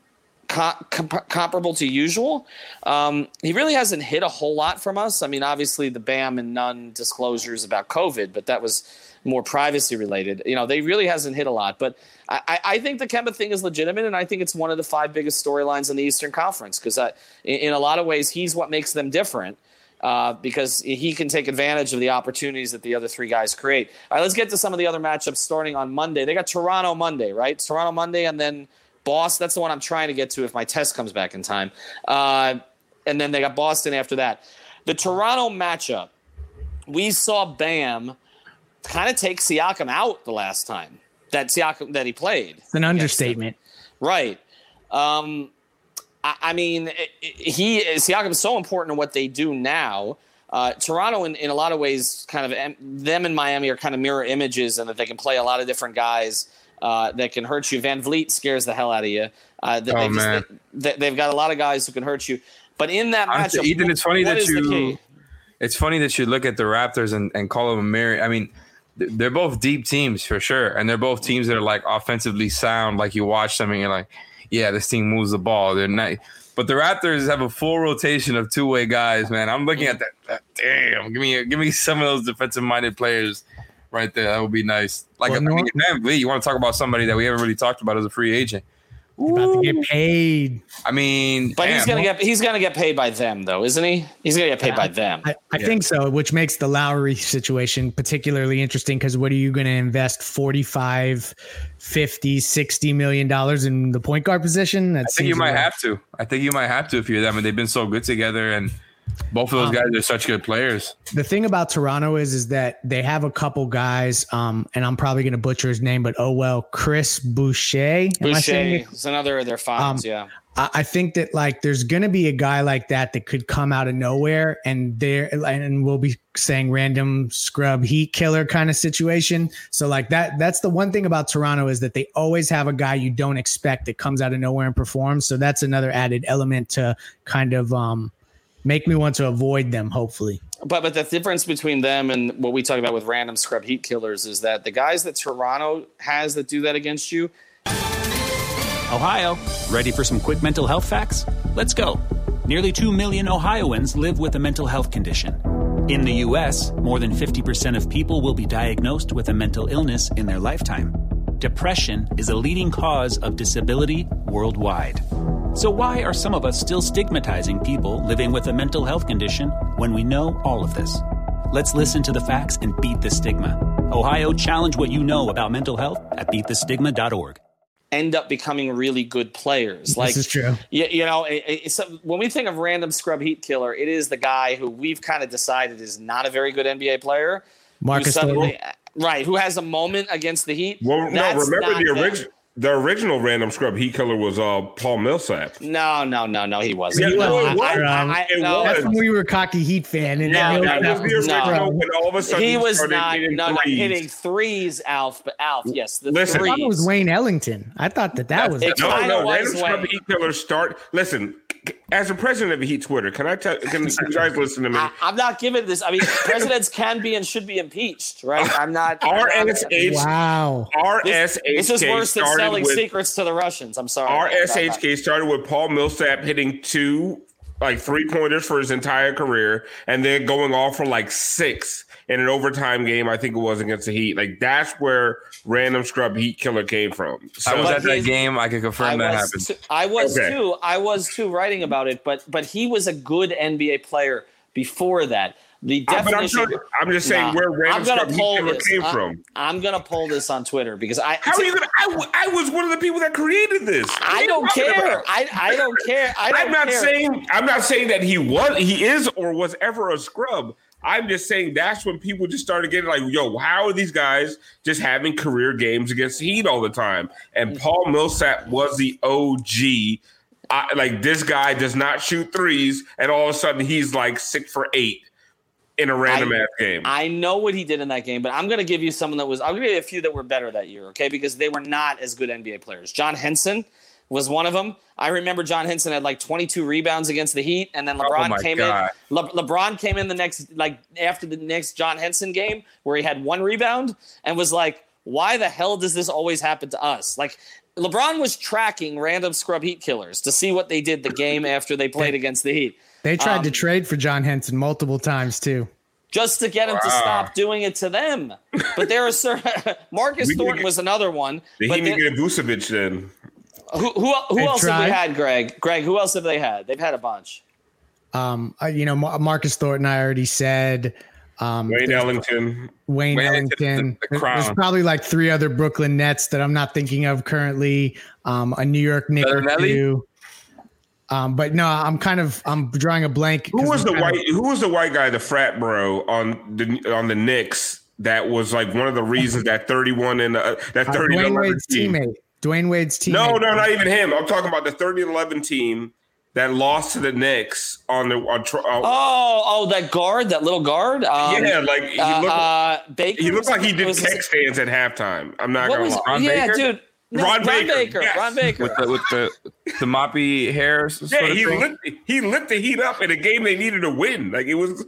comparable to usual. Um, he really hasn't hit a whole lot from us. I mean, obviously the BAM and Nunn disclosures about COVID, but that was more privacy related. You know, they really hasn't hit a lot. But I, I think the Kemba thing is legitimate, and I think it's one of the five biggest storylines in the Eastern Conference because in, in a lot of ways he's what makes them different. Uh, because he can take advantage of the opportunities that the other three guys create. All right, let's get to some of the other matchups starting on Monday. They got Toronto Monday, right? Toronto Monday, and then Boston. That's the one I'm trying to get to if my test comes back in time. Uh, and then they got Boston after that. The Toronto matchup, we saw Bam kind of take Siakam out the last time that Siakam that he played. It's an understatement, right? Um, I, I mean, he Siakam is so important in what they do now. Uh, Toronto, in, in a lot of ways, kind of them and Miami are kind of mirror images, and that they can play a lot of different guys uh, that can hurt you. VanVleet scares the hell out of you. Uh, they, oh, man. They, they've got a lot of guys who can hurt you. But in that matchup, Ethan, it's funny that you. It's funny that you look at the Raptors and, and call them a mirror. I mean, they're both deep teams for sure, and they're both teams that are like offensively sound. Like you watch them and you're like, yeah, this team moves the ball. They're nice. But the Raptors have a full rotation of two way guys, man. I'm looking at that. that damn, give me give me some of those defensive minded players right there. That would be nice. Like well, I mean, you want to talk about somebody that we haven't really talked about as a free agent. About to get paid. I mean, but damn. he's gonna get he's gonna get paid by them though, isn't he? He's gonna get paid yeah, by them. I, I yeah. think so, which makes the Lowry situation particularly interesting because what are you going to invest 45, 50, 60 million dollars in the point guard position? That I think you might have to. I think you might have to if you're them, and they've been so good together and both of those um, guys are such good players. The thing about Toronto is, is that they have a couple guys, um, and I'm probably going to butcher his name, but oh well, Chris Boucher. Boucher is another of their finds. Um, yeah. I think that like there's going to be a guy like that that could come out of nowhere and there and we'll be saying random scrub heat killer kind of situation. So like that that's the one thing about Toronto is that they always have a guy you don't expect that comes out of nowhere and performs. So that's another added element to kind of um make me want to avoid them. Hopefully. But but the difference between them and what we talk about with random scrub heat killers is that the guys that Toronto has that do that against you. Ohio, ready for some quick mental health facts? Let's go. Nearly 2 million Ohioans live with a mental health condition. In the U.S., more than 50% of people will be diagnosed with a mental illness in their lifetime. Depression is a leading cause of disability worldwide. So, why are some of us still stigmatizing people living with a mental health condition when we know all of this? Let's listen to the facts and beat the stigma. Ohio, challenge what you know about mental health at beatthestigma.org. End up becoming really good players. Like, this is true. You, you know, it, it, when we think of random scrub heat killer, it is the guy who we've kind of decided is not a very good NBA player. Marcus suddenly, Right, who has a moment against the Heat. Well, no, remember the original the original random scrub heat killer was uh Paul Millsap. No, no, no, no, he wasn't. Yeah, no, it was. I, I, I, no. That's when we were a cocky Heat fan. And no, no, no, was no. when all of a sudden he was not no, no, hitting threes, Alf. But Alf, yes, the listen, threes. I thought it was Wayne Ellington. I thought that that was no, no. Random scrub heat killer start. Listen, as a president of a Heat Twitter, can I tell? Can you guys listen to me? I, am not giving this. I mean, presidents can be and should be impeached, right? I'm not. RSH. Wow. RSH. This, is worse than selling with, secrets to the Russians. I'm sorry. RSHK started with Paul Millsap hitting two, like three pointers for his entire career, and then going off for like six in an overtime game. I think it was against the Heat. Like that's where random scrub Heat killer came from. So, I was at that game. I can confirm I that happened. Too, I was okay. too. I was too writing about it. But but he was a good NBA player before that. the Uh, I'm, definition. I'm just saying Nah, where I'm random gonna scrub pull heat killer this. came I- from. I'm gonna pull this on Twitter because I. How are you gonna? I, w- I was one of the people that created this. I don't care. I, I don't care. I don't I'm not care. saying I'm not saying that he was he is or was ever a scrub. I'm just saying that's when people just started getting like, yo, how are these guys just having career games against Heat all the time? And mm-hmm. Paul Millsap was the OG. I, like this guy does not shoot threes, and all of a sudden he's like six for eight in a random ass game. I know what he did in that game, but I'm going to give you someone that was. I'm going to give you a few that were better that year, okay? Because they were not as good NBA players. John Henson was one of them. I remember John Henson had like 22 rebounds against the Heat, and then LeBron Oh came God. in. Le- LeBron came in the next, like after the next John Henson game, where he had one rebound, and was like, "Why the hell does this always happen to us?" Like. LeBron was tracking random scrub Heat killers to see what they did the game after they played against the Heat. They tried to Um, trade for John Henson multiple times too. just to get him to stop doing it to them. But there are certain Marcus to Thornton get- was another one. They need to get Vucevic then. Who who, who They else have tried. we had, Greg? Greg, who else have they had? They've had a bunch. Um, uh, you know, Mar- Marcus Thornton, I already said. Um, Wayne Ellington. Wayne Wayne Ellington. Ellington, the- the There's probably like three other Brooklyn Nets that I'm not thinking of currently. Um, a New York Knick or two. Um, but no, I'm kind of I'm drawing a blank. Who 'cause was I'm the kind of- white? Who was the white guy, the frat bro on the on the Knicks? That was like one of the reasons that 31 and uh, that uh, 30 Dwayne 11 Wade's team. teammate. Dwayne Wade's teammate. No, no, not even him. I'm talking about the 30 and 11 team that lost to the Knicks on the on. tr- Uh, Oh, oh, that guard, that little guard. Um, yeah, like he uh, looked. uh, Baker. he looked like he did was- keg stands at halftime. I'm not gonna was? lie. Ron yeah, Baker? dude. No, Ron Ron, Baker, Baker. yes. Ron Baker. with the with the the moppy hair. sort Yeah, of he thing. lit he lit the Heat up in a game they needed to win. Like it was.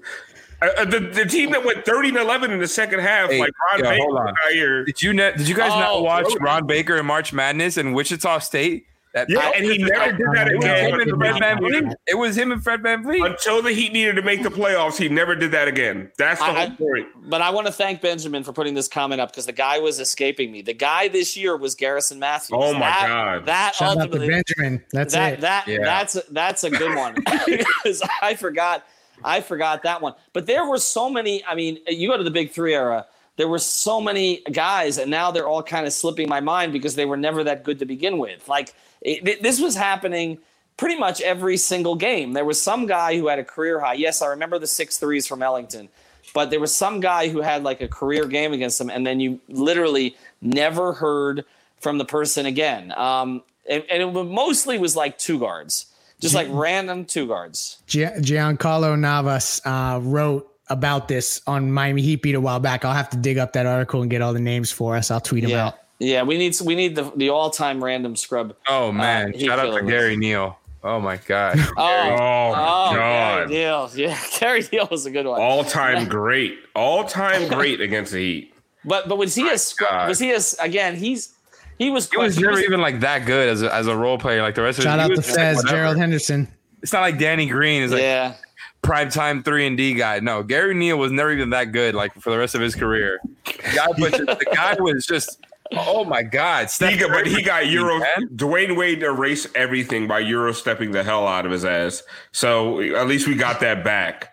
Uh, uh, the, the team that went 30 and 11 in the second half, Hey, like Ron yo, Baker hold on. here. Did you ne- did you guys Oh, not watch bro. Ron Baker in March Madness in Wichita State? That Yeah, and he never did that It was again. him and Fred VanVleet. It was him and Fred VanVleet. until the Heat needed to make the playoffs, he never did that again. That's the I- whole point. But I want to thank Benjamin for putting this comment up because the guy was escaping me. The guy this year was Garrison Matthews. Oh, my That- God. That Shout out to ultimately Benjamin. That's that it. that Yeah. that's that's a good one because I forgot I forgot that one. But there were so many. I mean, you go to the Big Three era. There were so many guys, and now they're all kind of slipping my mind because they were never that good to begin with. Like it, this was happening pretty much every single game. There was some guy who had a career high. Yes, I remember the six threes from Ellington, but there was some guy who had like a career game against him, and then you literally never heard from the person again. Um, and, and it mostly was like two guards, just like random two guards. Giancarlo Navas uh, wrote about this on Miami Heat beat a while back. I'll have to dig up that article and get all the names for us. I'll tweet them Yeah, out. yeah. We need we need the the all time random scrub. Oh man! Uh, Shout out to. Gary Neal. Oh my god. Oh, Oh, oh, God. Gary Deal. Yeah, Gary Deal was a good one. All time great. All time great against the Heat. But but was he a scrub? God. Was he a again? He's he was. He was never even like that good as a, as a role player like the rest of. Shout out to just like Gerald Henderson. It's not like Danny Green is like yeah. prime time three and D guy. No, Gary Neal was never even that good. Like for the rest of his career, the guy, was just, the guy was just. Oh my God! Steph He got, but he got Euro. man. Dwayne Wade erased everything by Euro stepping the hell out of his ass. So at least we got that back.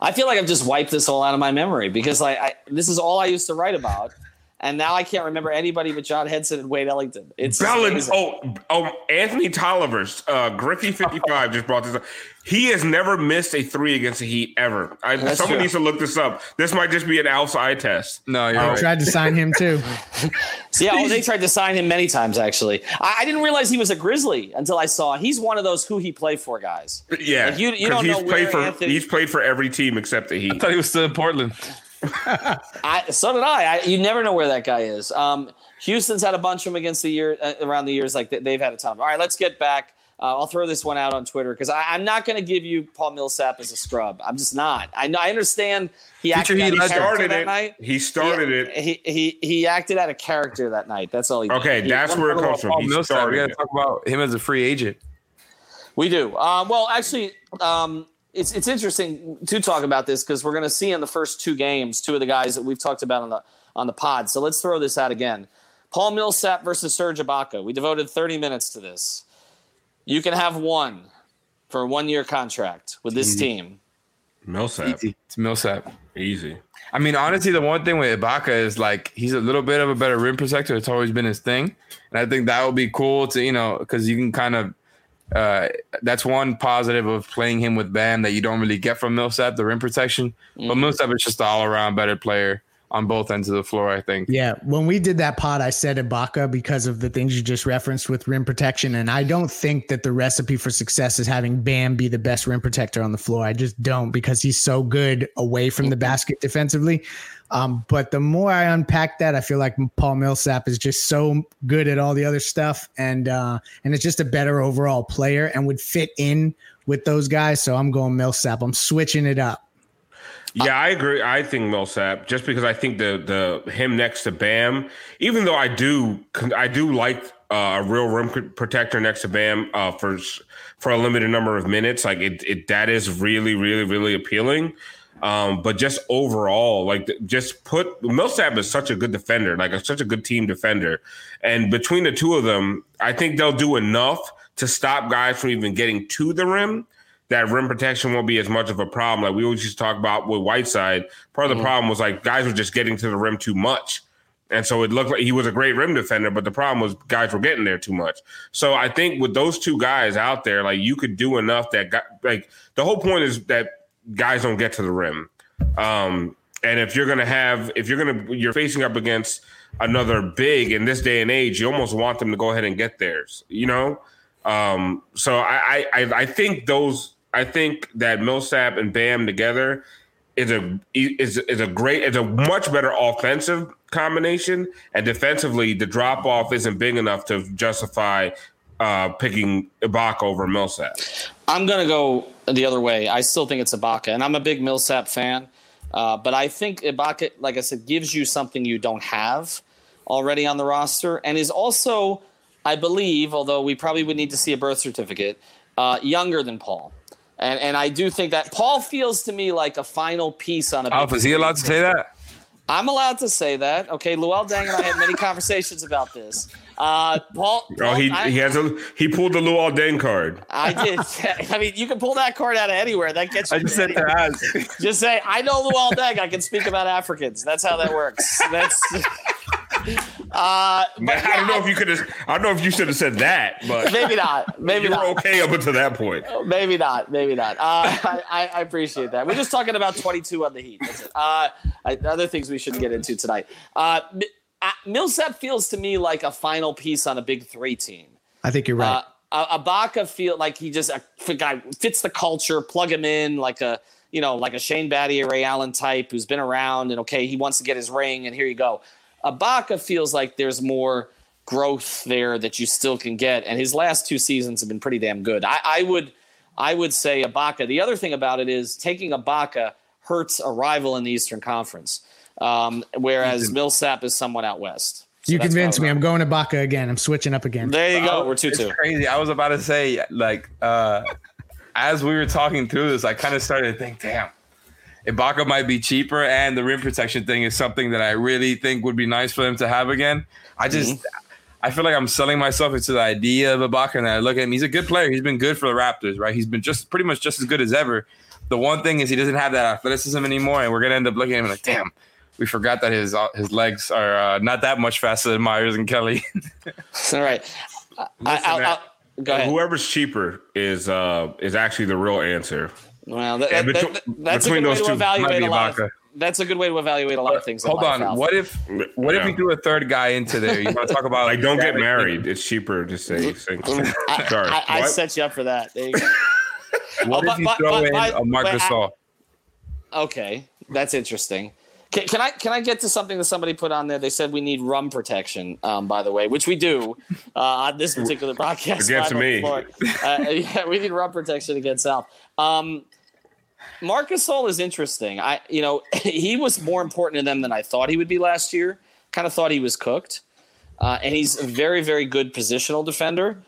I feel like I've just wiped this all out of my memory because like I, this is all I used to write about, and now I can't remember anybody but John Henson and Wade Ellington. It's Bellin, amazing. oh, oh, Anthony Tolliver's uh, Griffey fifty five just brought this up. He has never missed a three against the Heat ever. I, someone true. needs to look this up. This might just be an outside test. No, you're I right. tried to sign him too. So, yeah, oh, they tried to sign him many times. Actually, I, I didn't realize he was a Grizzly until I saw he's one of those who he played for guys. Yeah, Like, you- you 'cause don't he's know played where for Anthony- he's played for every team except the I Heat. thought he was still in Portland. I so did I. I you never know where that guy is. Um, Houston's had a bunch of them against the year uh, around the years. Like they, they've had a ton. of 'em. All right, let's get back. Uh, I'll throw this one out on Twitter because I'm not going to give you Paul Millsap as a scrub. I'm just not. I. I understand he acted Heat out of character Started that it. night. He started he, it. He, he he acted out of character that night. That's all he did. Okay, He- that's where it comes from. Paul He Millsap. We started got to talk about him as a free agent. We do. Um, well, actually, um, it's it's interesting to talk about this because we're going to see in the first two games two of the guys that we've talked about on the on the pod. So let's throw this out again. Paul Millsap versus Serge Ibaka. We devoted 30 minutes to this. You can have one for a one year contract with this team. Millsap. Easy. It's Millsap. Easy. I mean, honestly, the one thing with Ibaka is like he's a little bit of a better rim protector. It's always been his thing, and I think that would be cool to you know because you can kind of uh, that's one positive of playing him with Bam that you don't really get from Millsap, the rim protection. But Millsap is just an all around better player on both ends of the floor. I think. Yeah, when we did that pod, I said Ibaka because of the things you just referenced with rim protection, and I don't think that the recipe for success is having Bam be the best rim protector on the floor. I just don't because he's so good away from the basket defensively. Um, but the more I unpack that, I feel like Paul Millsap is just so good at all the other stuff, and uh, and it's just a better overall player and would fit in with those guys. So I'm going Millsap. I'm switching it up. Yeah, I agree. I think Millsap, just because I think the the him next to Bam, even though I do I do like uh, a real rim protector next to Bam uh, for for a limited number of minutes, like it, it that is really really really appealing. Um, but just overall, like just put Millsap is such a good defender, like a, such a good team defender, and between the two of them, I think they'll do enough to stop guys from even getting to the rim that rim protection won't be as much of a problem. Like we always used to talk about with Whiteside, part of the mm-hmm. problem was like guys were just getting to the rim too much. And so it looked like he was a great rim defender, but the problem was guys were getting there too much. So I think with those two guys out there, like you could do enough that got, like the whole point is that guys don't get to the rim. Um, and if you're gonna have, if you're gonna, you're facing up against another big in this day and age, you almost want them to go ahead and get theirs, you know. Um, so I, I, I think those I think that Millsap and Bam together is a is is a great is a much better offensive combination, and defensively the drop off isn't big enough to justify uh, picking Ibaka over Millsap. I'm gonna go the other way. I still think it's Ibaka, and I'm a big Millsap fan, uh, but I think Ibaka, like I said, gives you something you don't have already on the roster, and is also, I believe, although we probably would need to see a birth certificate, uh, younger than Paul. And and I do think that Paul feels to me like a final piece on a. Alf, is he allowed to say that? I'm allowed to say that. Okay, Luol Deng and I had many conversations about this. Uh, Paul, oh, Paul. Oh, he I, he has a he pulled the Luol Deng card. I did. I mean, you can pull that card out of anywhere. That gets you. I just said that. Just say I know Luol Deng. I can speak about Africans. That's how that works. That's. Uh, but I don't know if you could have. I don't know if you should have said that, but maybe not. Maybe you not. were okay up until that point. Maybe not. Maybe not. Uh, I, I, appreciate that. We're just talking about 22 on the Heat. That's it. Uh, other things we should get into tonight. Uh, Millsap feels to me like a final piece on a big three team. I think you're right. Uh, Ibaka feel like he just a guy fits the culture. Plug him in like a you know like a Shane Battier, Ray Allen type who's been around and okay, he wants to get his ring and here you go. Ibaka feels like there's more growth there that you still can get, and his last two seasons have been pretty damn good. I, I would, I would say Ibaka. The other thing about it is taking Ibaka hurts a rival in the Eastern Conference, um, whereas Millsap is somewhat out west. So you convinced me. I'm going to Ibaka again. I'm switching up again. There you go. We're two two. Crazy. I was about to say like uh, as we were talking through this, I kind of started to think, damn Ibaka might be cheaper, and the rim protection thing is something that I really think would be nice for them to have again. I just, mm-hmm. I feel like I'm selling myself into the idea of Ibaka, and I look at him. He's a good player. He's been good for the Raptors, right? He's been just pretty much just as good as ever. The one thing is he doesn't have that athleticism anymore, and we're gonna end up looking at him like, damn, we forgot that his uh, his legs are uh, not that much faster than Meyers and Kelly. All right. I, I'll, I'll, go ahead. Whoever's cheaper is uh, is actually the real answer. Well, that, that, between, that, that's a good way to evaluate a lot. Of, that's a good way to evaluate a lot of things. Hold on. What if what yeah. if we do a third guy into there? You want to talk about like don't get married? It's cheaper to say. I, I, I, set you up for that. what oh, if you throw but, in but, a Marc Gasol? Okay, that's interesting. Can, can, I can I get to something that somebody put on there? They said we need rum protection. Um, by the way, which we do uh, on this particular podcast. Against me, uh, yeah, we need rum protection against South. Um, Marc Gasol is interesting. I, you know, he was more important to them than I thought he would be last year. Kind of thought he was cooked, uh, and he's a very, very good positional defender.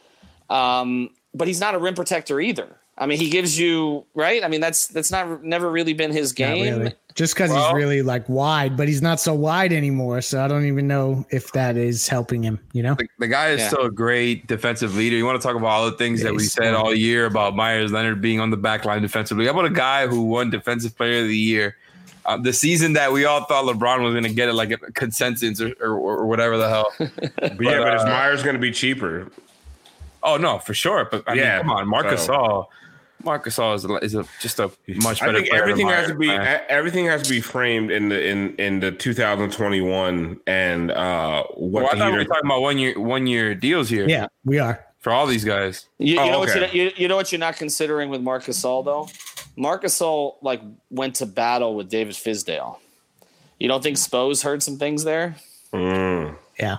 Um, but he's not a rim protector either. I mean, he gives you right. I mean, that's that's not never really been his game. really. Just because Well- he's really like wide, but he's not so wide anymore. So I don't even know if that is helping him. You know, The, the guy is Yeah. still a great defensive leader. You want to talk about all the things Yeah, that we said all year about Meyers Leonard being on the back line defensively. How about a guy who won Defensive Player of the Year? Uh, the season that we all thought LeBron was going to get it, like a consensus or, or, or whatever the hell. But yeah, but is uh, Meyers going to be cheaper? oh no, for sure. But I Yeah, mean, come on, Marcus so- All. Marcus All is, a, is a, just a much better. I think player than everything has to be man. everything has to be framed in the in in the 2021 and uh what Well, I thought we were Heat are- talking about one year one year deals here. yeah, we are. for all these guys. You, you Oh, know what okay. you, you, you know what you're not considering with Marcus Gasol though. Marcus Gasol like went to battle with David Fizdale. You don't think Spo's heard some things there, Mm. Yeah,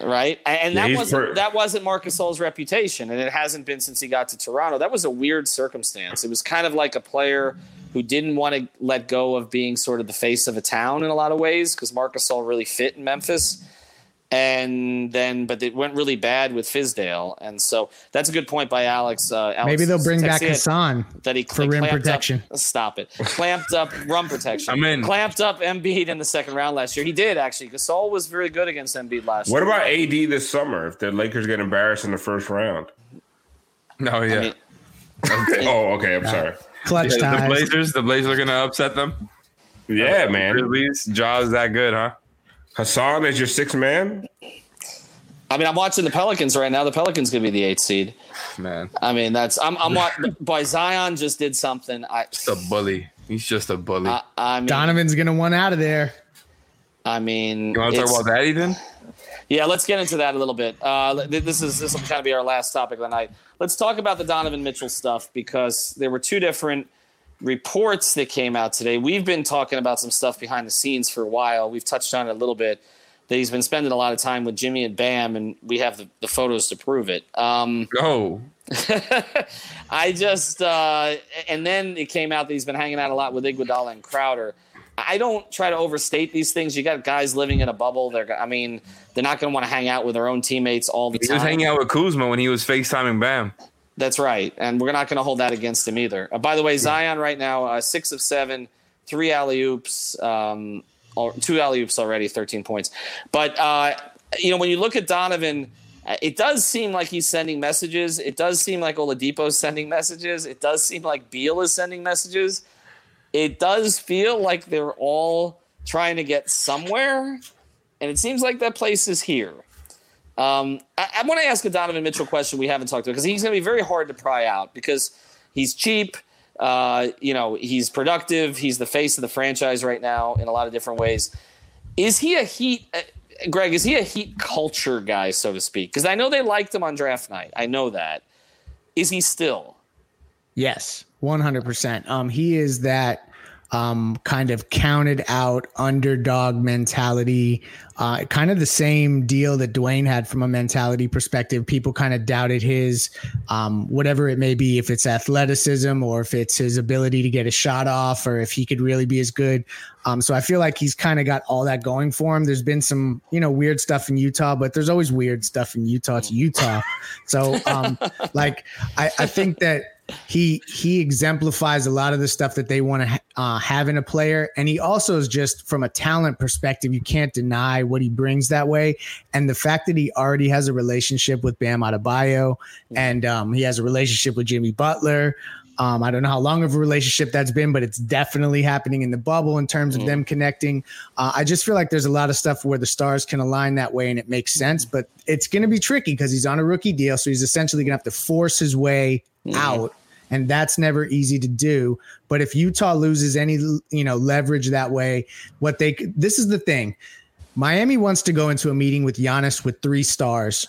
right? And, and Yeah, that wasn't per- that wasn't Marcus Gasol's reputation, and it hasn't been since he got to Toronto. That was a weird circumstance. It was kind of like a player who didn't want to let go of being sort of the face of a town in a lot of ways because Marcus Gasol really fit in Memphis. And then, but it went really bad with Fizdale, and so that's a good point by Alex. Uh, Alex maybe they'll bring back Texier. Hassan. that he for cl- rim clamped up- protection. stop it. Clamped up rum protection. I'm in. Clamped up Embiid in the second round last year. He did actually. Gasol was very good against Embiid last What year. What about AD this summer if the Lakers get embarrassed in the first round? No, yeah. I mean, Oh, okay. I'm sorry. Clutch Yeah, the. Blazers, the Blazers are gonna upset them. Yeah, man. Grizzlies, Ja's that good, huh? Hassan is your sixth man. I mean, I'm watching the Pelicans right now. The Pelicans gonna be the eighth seed. Man, I mean, that's I'm. I'm. wa- Boy, Zion just did something. I. just a bully. He's just a bully. I, I mean, Donovan's gonna want out of there. I mean, you want to talk about that, Ethan? Yeah, let's get into that a little bit. Uh, this is this will kind of be our last topic of the night. Let's talk about the Donovan Mitchell stuff because there were two different reports that came out today. We've been talking about some stuff behind the scenes for a while. We've touched on it a little bit. That he's been spending a lot of time with Jimmy and Bam, and we have the, the photos to prove it. Um, Go. I just uh, and then it came out that he's been hanging out a lot with Iguodala and Crowder. I don't try to overstate these things. You got guys living in a bubble. They're, I mean, they're not going to want to hang out with their own teammates all the He time. He was hanging out with Kuzma when he was FaceTiming Bam. That's right, and we're not going to hold that against him either. Uh, by the way, Zion right now uh, six of seven, three alley oops, um, two alley oops already, thirteen points. But uh, you know, when you look at Donovan, uh, it does seem like he's sending messages. It does seem like Oladipo's sending messages. It does seem like Beal is sending messages. It does feel like they're all trying to get somewhere, and it seems like that place is here. Um, I, I want to ask a Donovan Mitchell question we haven't talked about because he's going to be very hard to pry out because he's cheap. Uh, you know, he's productive. He's the face of the franchise right now in a lot of different ways. Is he a Heat, uh, Greg? Is he a Heat culture guy, so to speak? Because I know they liked him on draft night. I know that. Is he still? Yes, one hundred percent. Um, he is that um kind of counted out underdog mentality. Uh, kind of the same deal that Dwayne had from a mentality perspective. People kind of doubted his, um, whatever it may be, if it's athleticism or if it's his ability to get a shot off or if he could really be as good. Um, so I feel like he's kind of got all that going for him. There's been some, you know, weird stuff in Utah, but there's always weird stuff in Utah. It's Utah. So, um, like, I, I think that he he exemplifies a lot of the stuff that they want to uh, have in a player, and he also is just from a talent perspective. You can't deny what he brings that way, and the fact that he already has a relationship with Bam Adebayo, and um, he has a relationship with Jimmy Butler. Um, I don't know how long of a relationship that's been, but it's definitely happening in the bubble in terms of them connecting. Uh, I just feel like there's a lot of stuff where the stars can align that way and it makes sense, but it's going to be tricky because he's on a rookie deal. So he's essentially going to have to force his way out. And that's never easy to do. But if Utah loses any, you know, leverage that way, what they, this is the thing. Miami wants to go into a meeting with Giannis with three stars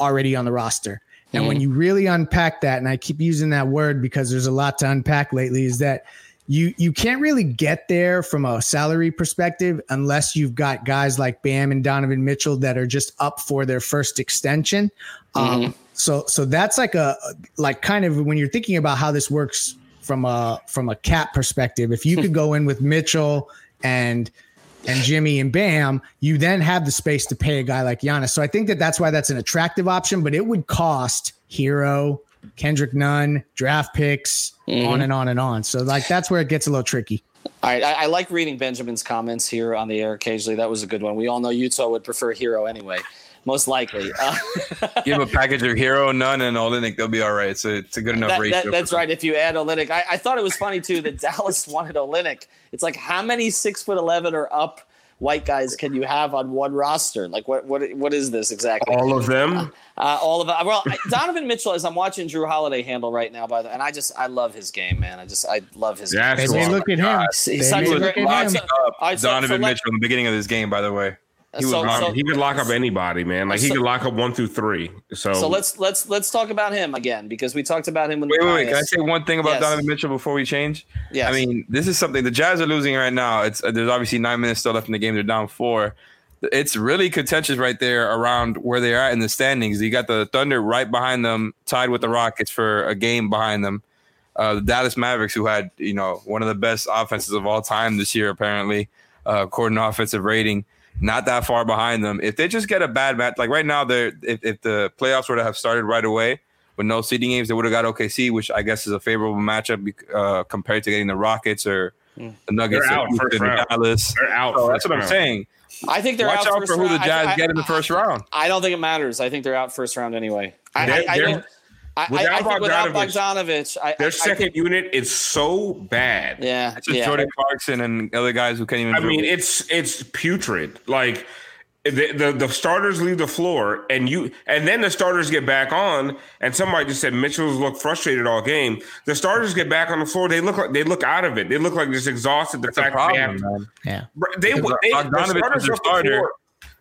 already on the roster. And when you really unpack that, and I keep using that word because there's a lot to unpack lately, is that you you can't really get there from a salary perspective unless you've got guys like Bam and Donovan Mitchell that are just up for their first extension. Um, so so that's like a like kind of when you're thinking about how this works from a from a cap perspective. If you could go in with Mitchell and and Jimmy and Bam, you then have the space to pay a guy like Giannis. So I think that that's why that's an attractive option, but it would cost Herro Kendrick Nunn, draft picks, Mm-hmm. on and on and on. So like that's where it gets a little tricky. All right, I, I like reading Benjamin's comments here on the air occasionally. That was a good one. We all know Utah would prefer Herro anyway, most likely. Uh, Give a package of Herro, Nunn, and Olynyk. They'll be all right. So it's a good enough that- ratio. that- that's right. If you add Olynyk, I, I thought it was funny too that Dallas wanted Olynyk. It's like how many six foot eleven or up white guys can you have on one roster? Like what what what is this exactly? All of them. Uh, all of it. Well, Donovan Mitchell, as I'm watching Jrue Holiday handle right now, by the and I just I love his game, man. I just I love his. That's They game. may why. look at him. He's They such a great- at him. Up all right, so- Donovan so let- Mitchell in the beginning of this game, by the way. He was So- on- so- he could lock up anybody, man. Like he could lock up one through three. So, So let's let's let's talk about him again because we talked about him when Wait, the wait, wait. Can I say one thing about Yes. Donovan Mitchell before we change? Yeah. I mean, this is something the Jazz are losing right now. It's uh, there's obviously nine minutes still left in the game. They're down four. It's really contentious right there around where they are in the standings. You got the Thunder right behind them, tied with the Rockets for a game behind them. Uh, the Dallas Mavericks, who had you know one of the best offenses of all time this year, apparently, uh, according to offensive rating, not that far behind them. If they just get a bad match, like right now, they're if, if the playoffs were to have started right away with no seeding games, they would have got OKC, which I guess is a favorable matchup uh, compared to getting the Rockets or the Nuggets They're or out first round. Dallas. they're out. So first that's what I'm saying. I think they're Watch out, out first for who the. Jazz I, I- get in the first round. I don't think it matters. I think they're out first round anyway. I, They're- I, I they're- I, I, without I think without Bogdanovich, Bogdanovich, I, I, Their second think, unit is so bad. yeah, It's just yeah. Jordan Clarkson and other guys who can't even. I mean, dribble. it's it's putrid. Like the, the the starters leave the floor, and you and then the starters get back on. And somebody just said Mitchell's looked frustrated all game. The starters get back on the floor. They look like they look out of it. They look like just exhausted. The It's a fact that they problem, have man. Yeah. they, they, Because they the Bogdanovich starters was their left the starter, floor.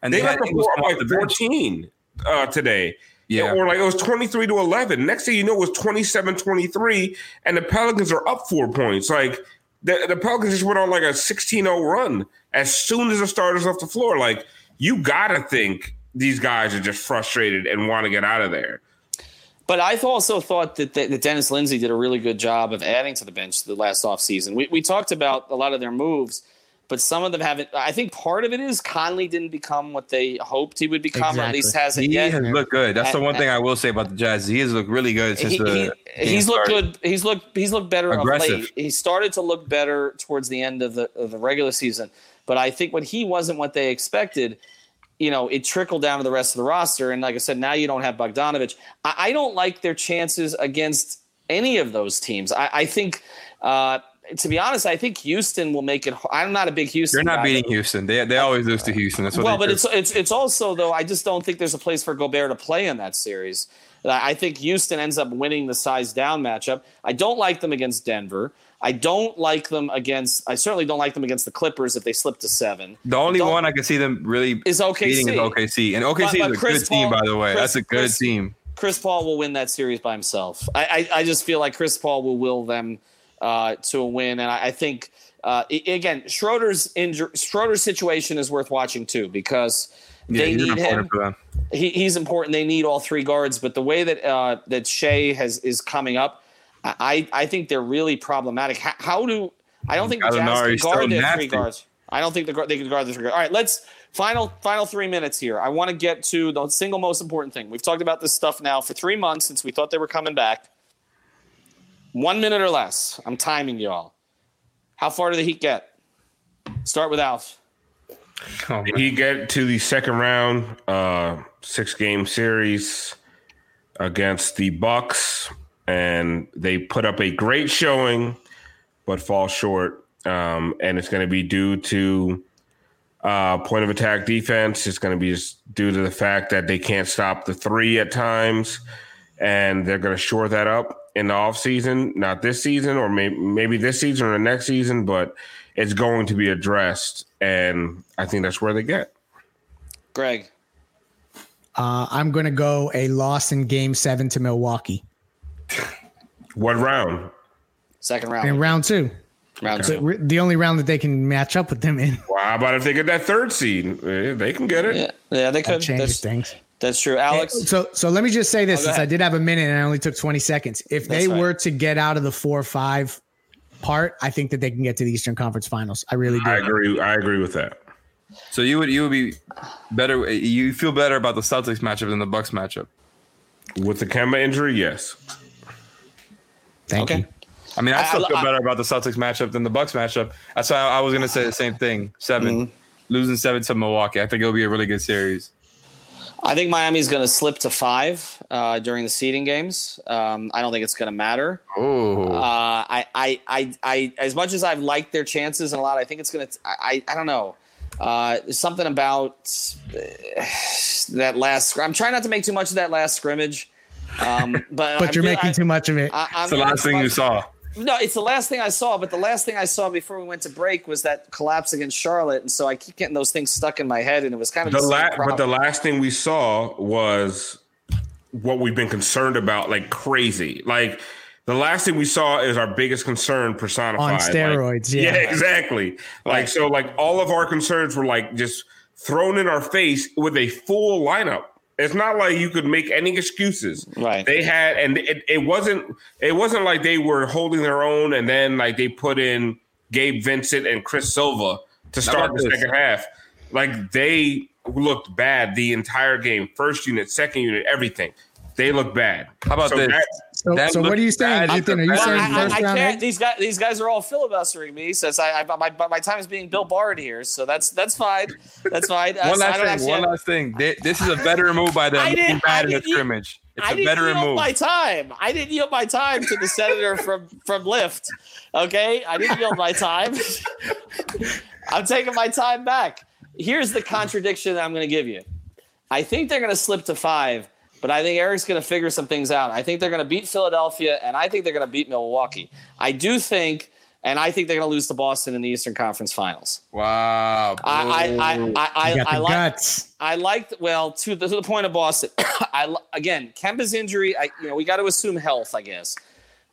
And They had left the Ingles floor come off like 14 uh, today. Yeah. Or like it was 23 to 11. Next thing you know, it was 27 23, and the Pelicans are up four points. Like the, the Pelicans just went on like a 16 0 run as soon as the starters left the floor. Like you got to think these guys are just frustrated and want to get out of there. But I also thought that, that Dennis Lindsay did a really good job of adding to the bench the last offseason. We, we talked about a lot of their moves, but some of them haven't. I think part of it is Conley didn't become what they hoped he would become, or at least hasn't He yet. He has looked good. That's the one thing I will say about the Jazz. He has looked really good since He- the. he- game he's looked good. He's looked he's looked better of Aggressive. late. He started to look better towards the end of the of the regular season. But I think when he wasn't what they expected, you know, it trickled down to the rest of the roster. And like I said, now you don't have Bogdanovich. I, I don't like their chances against any of those teams. I, I think, uh, to be honest, I think Houston will make it. I'm not a big Houston. They're not beating Houston. They they always lose to Houston. That's what. well, but do. it's it's it's also though I just don't think there's a place for Gobert to play in that series. I I think Houston ends up winning the size down matchup. I don't like them against Denver. I don't like them against. I certainly don't like them against the Clippers if they slip to seven. the only don't- one I can see them really Is OKC. beating is OKC, and OKC But- but is a Chris good team, by the way. Chris- That's a good Chris- team. Chris Paul will win that series by himself. I I, I just feel like Chris Paul will will them uh, to a win, and I, I think uh, again Schroeder's injury, Schroeder's situation is worth watching too because they need him. he, he's important. They need all three guards, but the way that uh, that Shai has is coming up, I I think they're really problematic. How, how do I don't think the Jazz can guard still three guards. I don't think the, guard- they can guard the three guards. All right, let's final final three minutes here. I want to get to the single most important thing. We've talked about this stuff now for three months since we thought they were coming back. One minute or less. I'm timing y'all. How far did the Heat get? Start with Alf. Oh. He get to the second round, uh, six game series against the Bucks, and they put up a great showing, but fall short. Um, and it's going to be due to uh, point of attack defense. It's going to be just due to the fact that they can't stop the three at times, and they're going to shore that up in the offseason. Not this season, or maybe maybe this season or the next season, but it's going to be addressed, and I think that's where they get. Greg. Uh, I'm going to go a loss in game seven to Milwaukee What round? Second round. in round two. round two. The only round that they can match up with them in. Well, how about if they get that third seed? Eh, They can get it. Yeah, yeah, they That could. changes That's, things. That's true. Alex, So, so let me just say this: Oh, since I did have a minute and I only took 20 seconds, if they That's right. were to get out of the four or five part, I think that they can get to the Eastern Conference Finals. I really do. I agree. I agree with that. So you would you would be better. You feel better about the Celtics matchup than the Bucks matchup. With the Kemba injury, yes. Thank Okay. you. I mean, I I- still I- feel I- better about the Celtics matchup than the Bucks matchup. That's why I was gonna say the same thing. 7 Mm-hmm. losing seven to Milwaukee. I think it'll be a really good series. I think Miami's going to slip to five uh, during the seeding games. Um, I don't think it's going to matter. Oh, Uh, I, I, I, I, as much as I've liked their chances and a lot, I think it's going to. I, I don't know. Uh, there's something about uh, that last. scr- I'm trying not to make too much of that last scrimmage. Um, but But I'm you're making I- too much of it. I, I'm it's the last thing you saw. No, it's the last thing I saw. But the last thing I saw before we went to break was that collapse against Charlotte, and so I keep getting those things stuck in my head, and it was kind of The the, same but the last thing we saw was what we've been concerned about like crazy. Like the last thing we saw is our biggest concern personified. On Like, steroids, yeah. exactly. Like so, like all of our concerns were like just thrown in our face with a full lineup. It's not like you could make any excuses. Right. They had, and it, it wasn't. It wasn't like they were holding their own, and then like they put in Gabe Vincent and Chris Silva to start the this? second half. Like they looked bad the entire game. First unit, second unit, everything. They looked bad. How about this? that- So, so what are you saying. Ethan? Are you saying I, I- first I round? can't. These guys, these guys are all filibustering me. Says I, I my, my is being Bill Barred here, so that's that's fine. That's fine. One I last don't thing. actually One have- last thing. They- This is a veteran move by them. I didn't- bad I in the didn't- scrimmage. It's I a didn't veteran yield move. my time. I didn't yield my time to the senator from from Lyft. Okay, I didn't yield my time. I'm taking my time back. Here's the contradiction that I'm going to give you. I think they're going to slip to five, but I think Erik's going to figure some things out. I think they're going to beat Philadelphia, and I think they're going to beat Milwaukee. I do think, and I think they're going to lose to Boston in the Eastern Conference Finals. Wow. I I I I, I, You I like. guts. I liked well to the, to the point of Boston. I again Kemba's injury. I you know we got to assume health, I guess.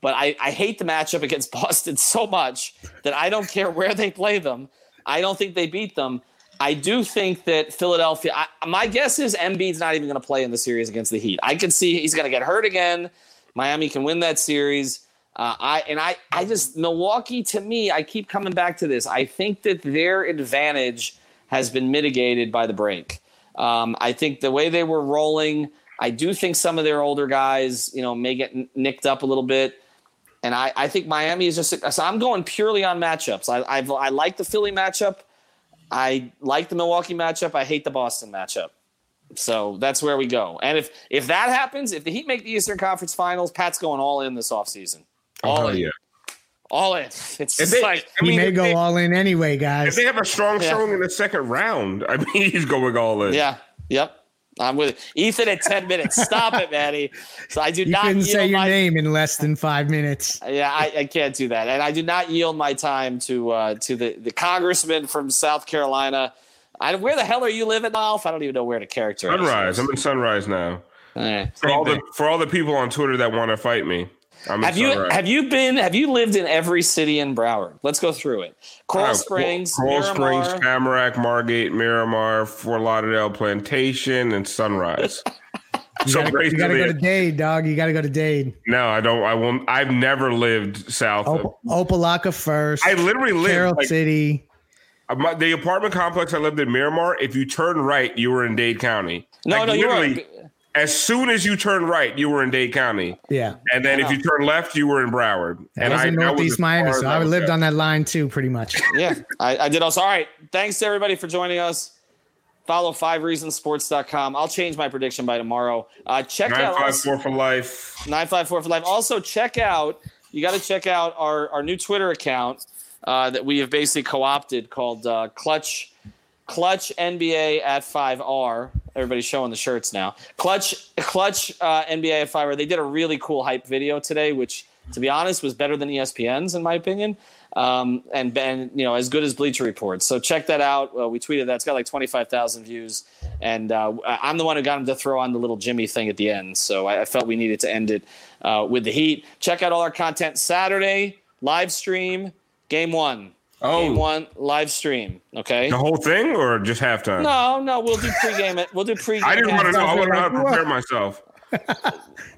But I, I hate the matchup against Boston so much that I don't care where they play them. I don't think they beat them. I do think that Philadelphia. I, my guess is Embiid's not even going to play in the series against the Heat. I can see he's going to get hurt again. Miami can win that series. Uh, I and I, I just Milwaukee to me. I keep coming back to this. I think that their advantage has been mitigated by the break. Um, I think the way they were rolling. I do think some of their older guys, you know, may get nicked up a little bit. And I, I think Miami is just. So I'm going purely on matchups. I, I've, I like the Philly matchup. I like the Milwaukee matchup. I hate the Boston matchup. So that's where we go. And if if that happens, if the Heat make the Eastern Conference Finals, Pat's going all in this offseason. Oh, all Oh, in. yeah. All in. It's just they, like I He mean, may go they, all in anyway, guys. if guys. they have a strong Yeah. showing in the second round, I mean, he's going all in. yeah, yep. I'm with it. Ethan at 10 minutes. Stop it, Manny. So I do You not couldn't yield say your my name in less than five minutes. Yeah, I, I can't do that, and I do not yield my time to uh, to the, the congressman from South Carolina. I, where the hell are you living, Alf? I don't even know where to characterize. Sunrise. you. I'm in Sunrise now. All right. For all the for all the people on Twitter that want to fight me, I'm Have you Sunrise. have you been have you lived in every city in Broward? Let's go through it. Coral Uh, Springs, Coral Miramar. Springs, Tamarac, Margate, Miramar, Fort Lauderdale, Plantation, and Sunrise. You so gotta, great you gotta go to Dade, dog. You gotta go to Dade. No, I don't. I won't. I've never lived south. of Op- Opa-locka first. I literally lived Carol like, City. my, the apartment complex I lived in Miramar. If you turn right, you were in Dade County. No, Like, no, you're literally, right. As soon as you turn right, you were in Dade County, Yeah. and then if you turn left, you were in Broward. I And was in that Northeast as Miami, so I lived at. on that line too, pretty much. Yeah, I, I did also. All right. Thanks to everybody for joining us. Follow 5reasonsports.com. I'll change my prediction by tomorrow. Uh, check Nine out five us- four for life. 954 for life. Also, check out, you got to check out our, our new Twitter account uh, that we have basically co opted called uh, Clutch Clutch NBA at 5R. Everybody's showing the shirts now. Clutch Clutch uh, NBA at 5R. They did a really cool hype video today, which, to be honest, was better than ESPN's, in my opinion. Um, and and you know as good as Bleacher Report. So check that out. Uh, we tweeted that it's got like twenty five thousand views, and uh, I'm the one who got him to throw on the little Jimmy thing at the end. So I, I felt we needed to end it uh, with the Heat. Check out all our content Saturday live stream game one. Oh. Game one live stream. Okay. The whole thing, or just halftime? No, no, we'll do pregame. It. We'll do pregame. I didn't want to know. I halftime. want to how to prepare myself.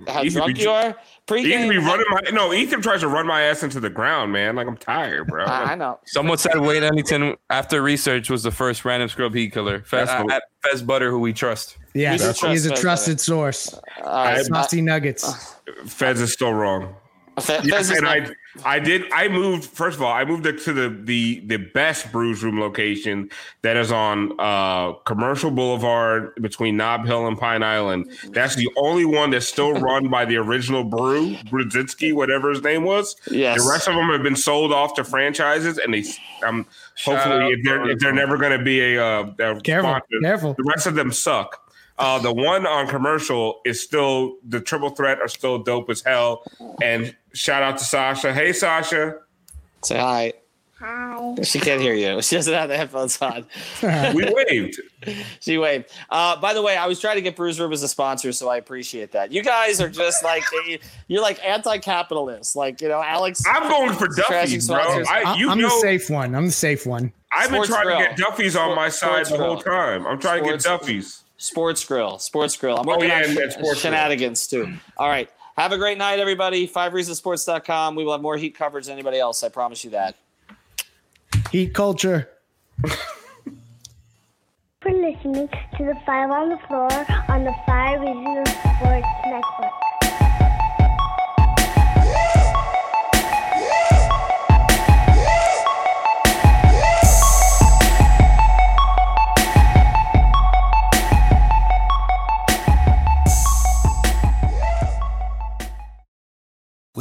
how You drunk be- you are. Pregame. Ethan be running my no. Ethan tries to run my ass into the ground, man. Like I'm tired, bro. I, I know. Someone said Wade Ellington after research was the first random scrub heat killer. Fez, That's what- at Fez Butter, who we trust. Yes, That's he is a what- trusted source. Uh, All right. Saucy nuggets. Feds is still wrong. Fe- Yes, and not- I, I did. I moved. First of all, I moved to the the the best Bru's Room location that is on uh, Commercial Boulevard between Nob Hill and Pine Island. That's the only one that's still run by the original Bru, Brzezinski, whatever his name was. Yes. The rest of them have been sold off to franchises, and they. Um, Shout hopefully, if they're if they're never going to be a, uh, a Careful, sponsor, careful. the rest of them suck. Uh, the one on commercial is still the triple threat are still dope as hell. And shout out to Sasha. Hey Sasha, Say hi. Hi. She can't hear you. She doesn't have the headphones on. we waved. She waved. Uh, by the way, I was trying to get Bru's Room as a sponsor, so I appreciate that. You guys are just like you're like anti-capitalist. Like you know, Alex. I'm going for Trashing Duffy's, bro. I, I, you I'm know, the safe one. I'm the safe one. I've been Sports trying Grill. to get Duffy's on my side Sports the whole Grill. time. I'm trying Sports- to get Duffy's. Sports Grill. Sports Grill. I'm Oh, working yeah, on and sh- that's Sports Grill. shenanigans too. All right. Have a great night, everybody. FiveReasonsports.com. We will have more heat coverage than anybody else. I promise you that. Heat culture. for listening to the Five on the Floor on the Five Reasons Sports Network.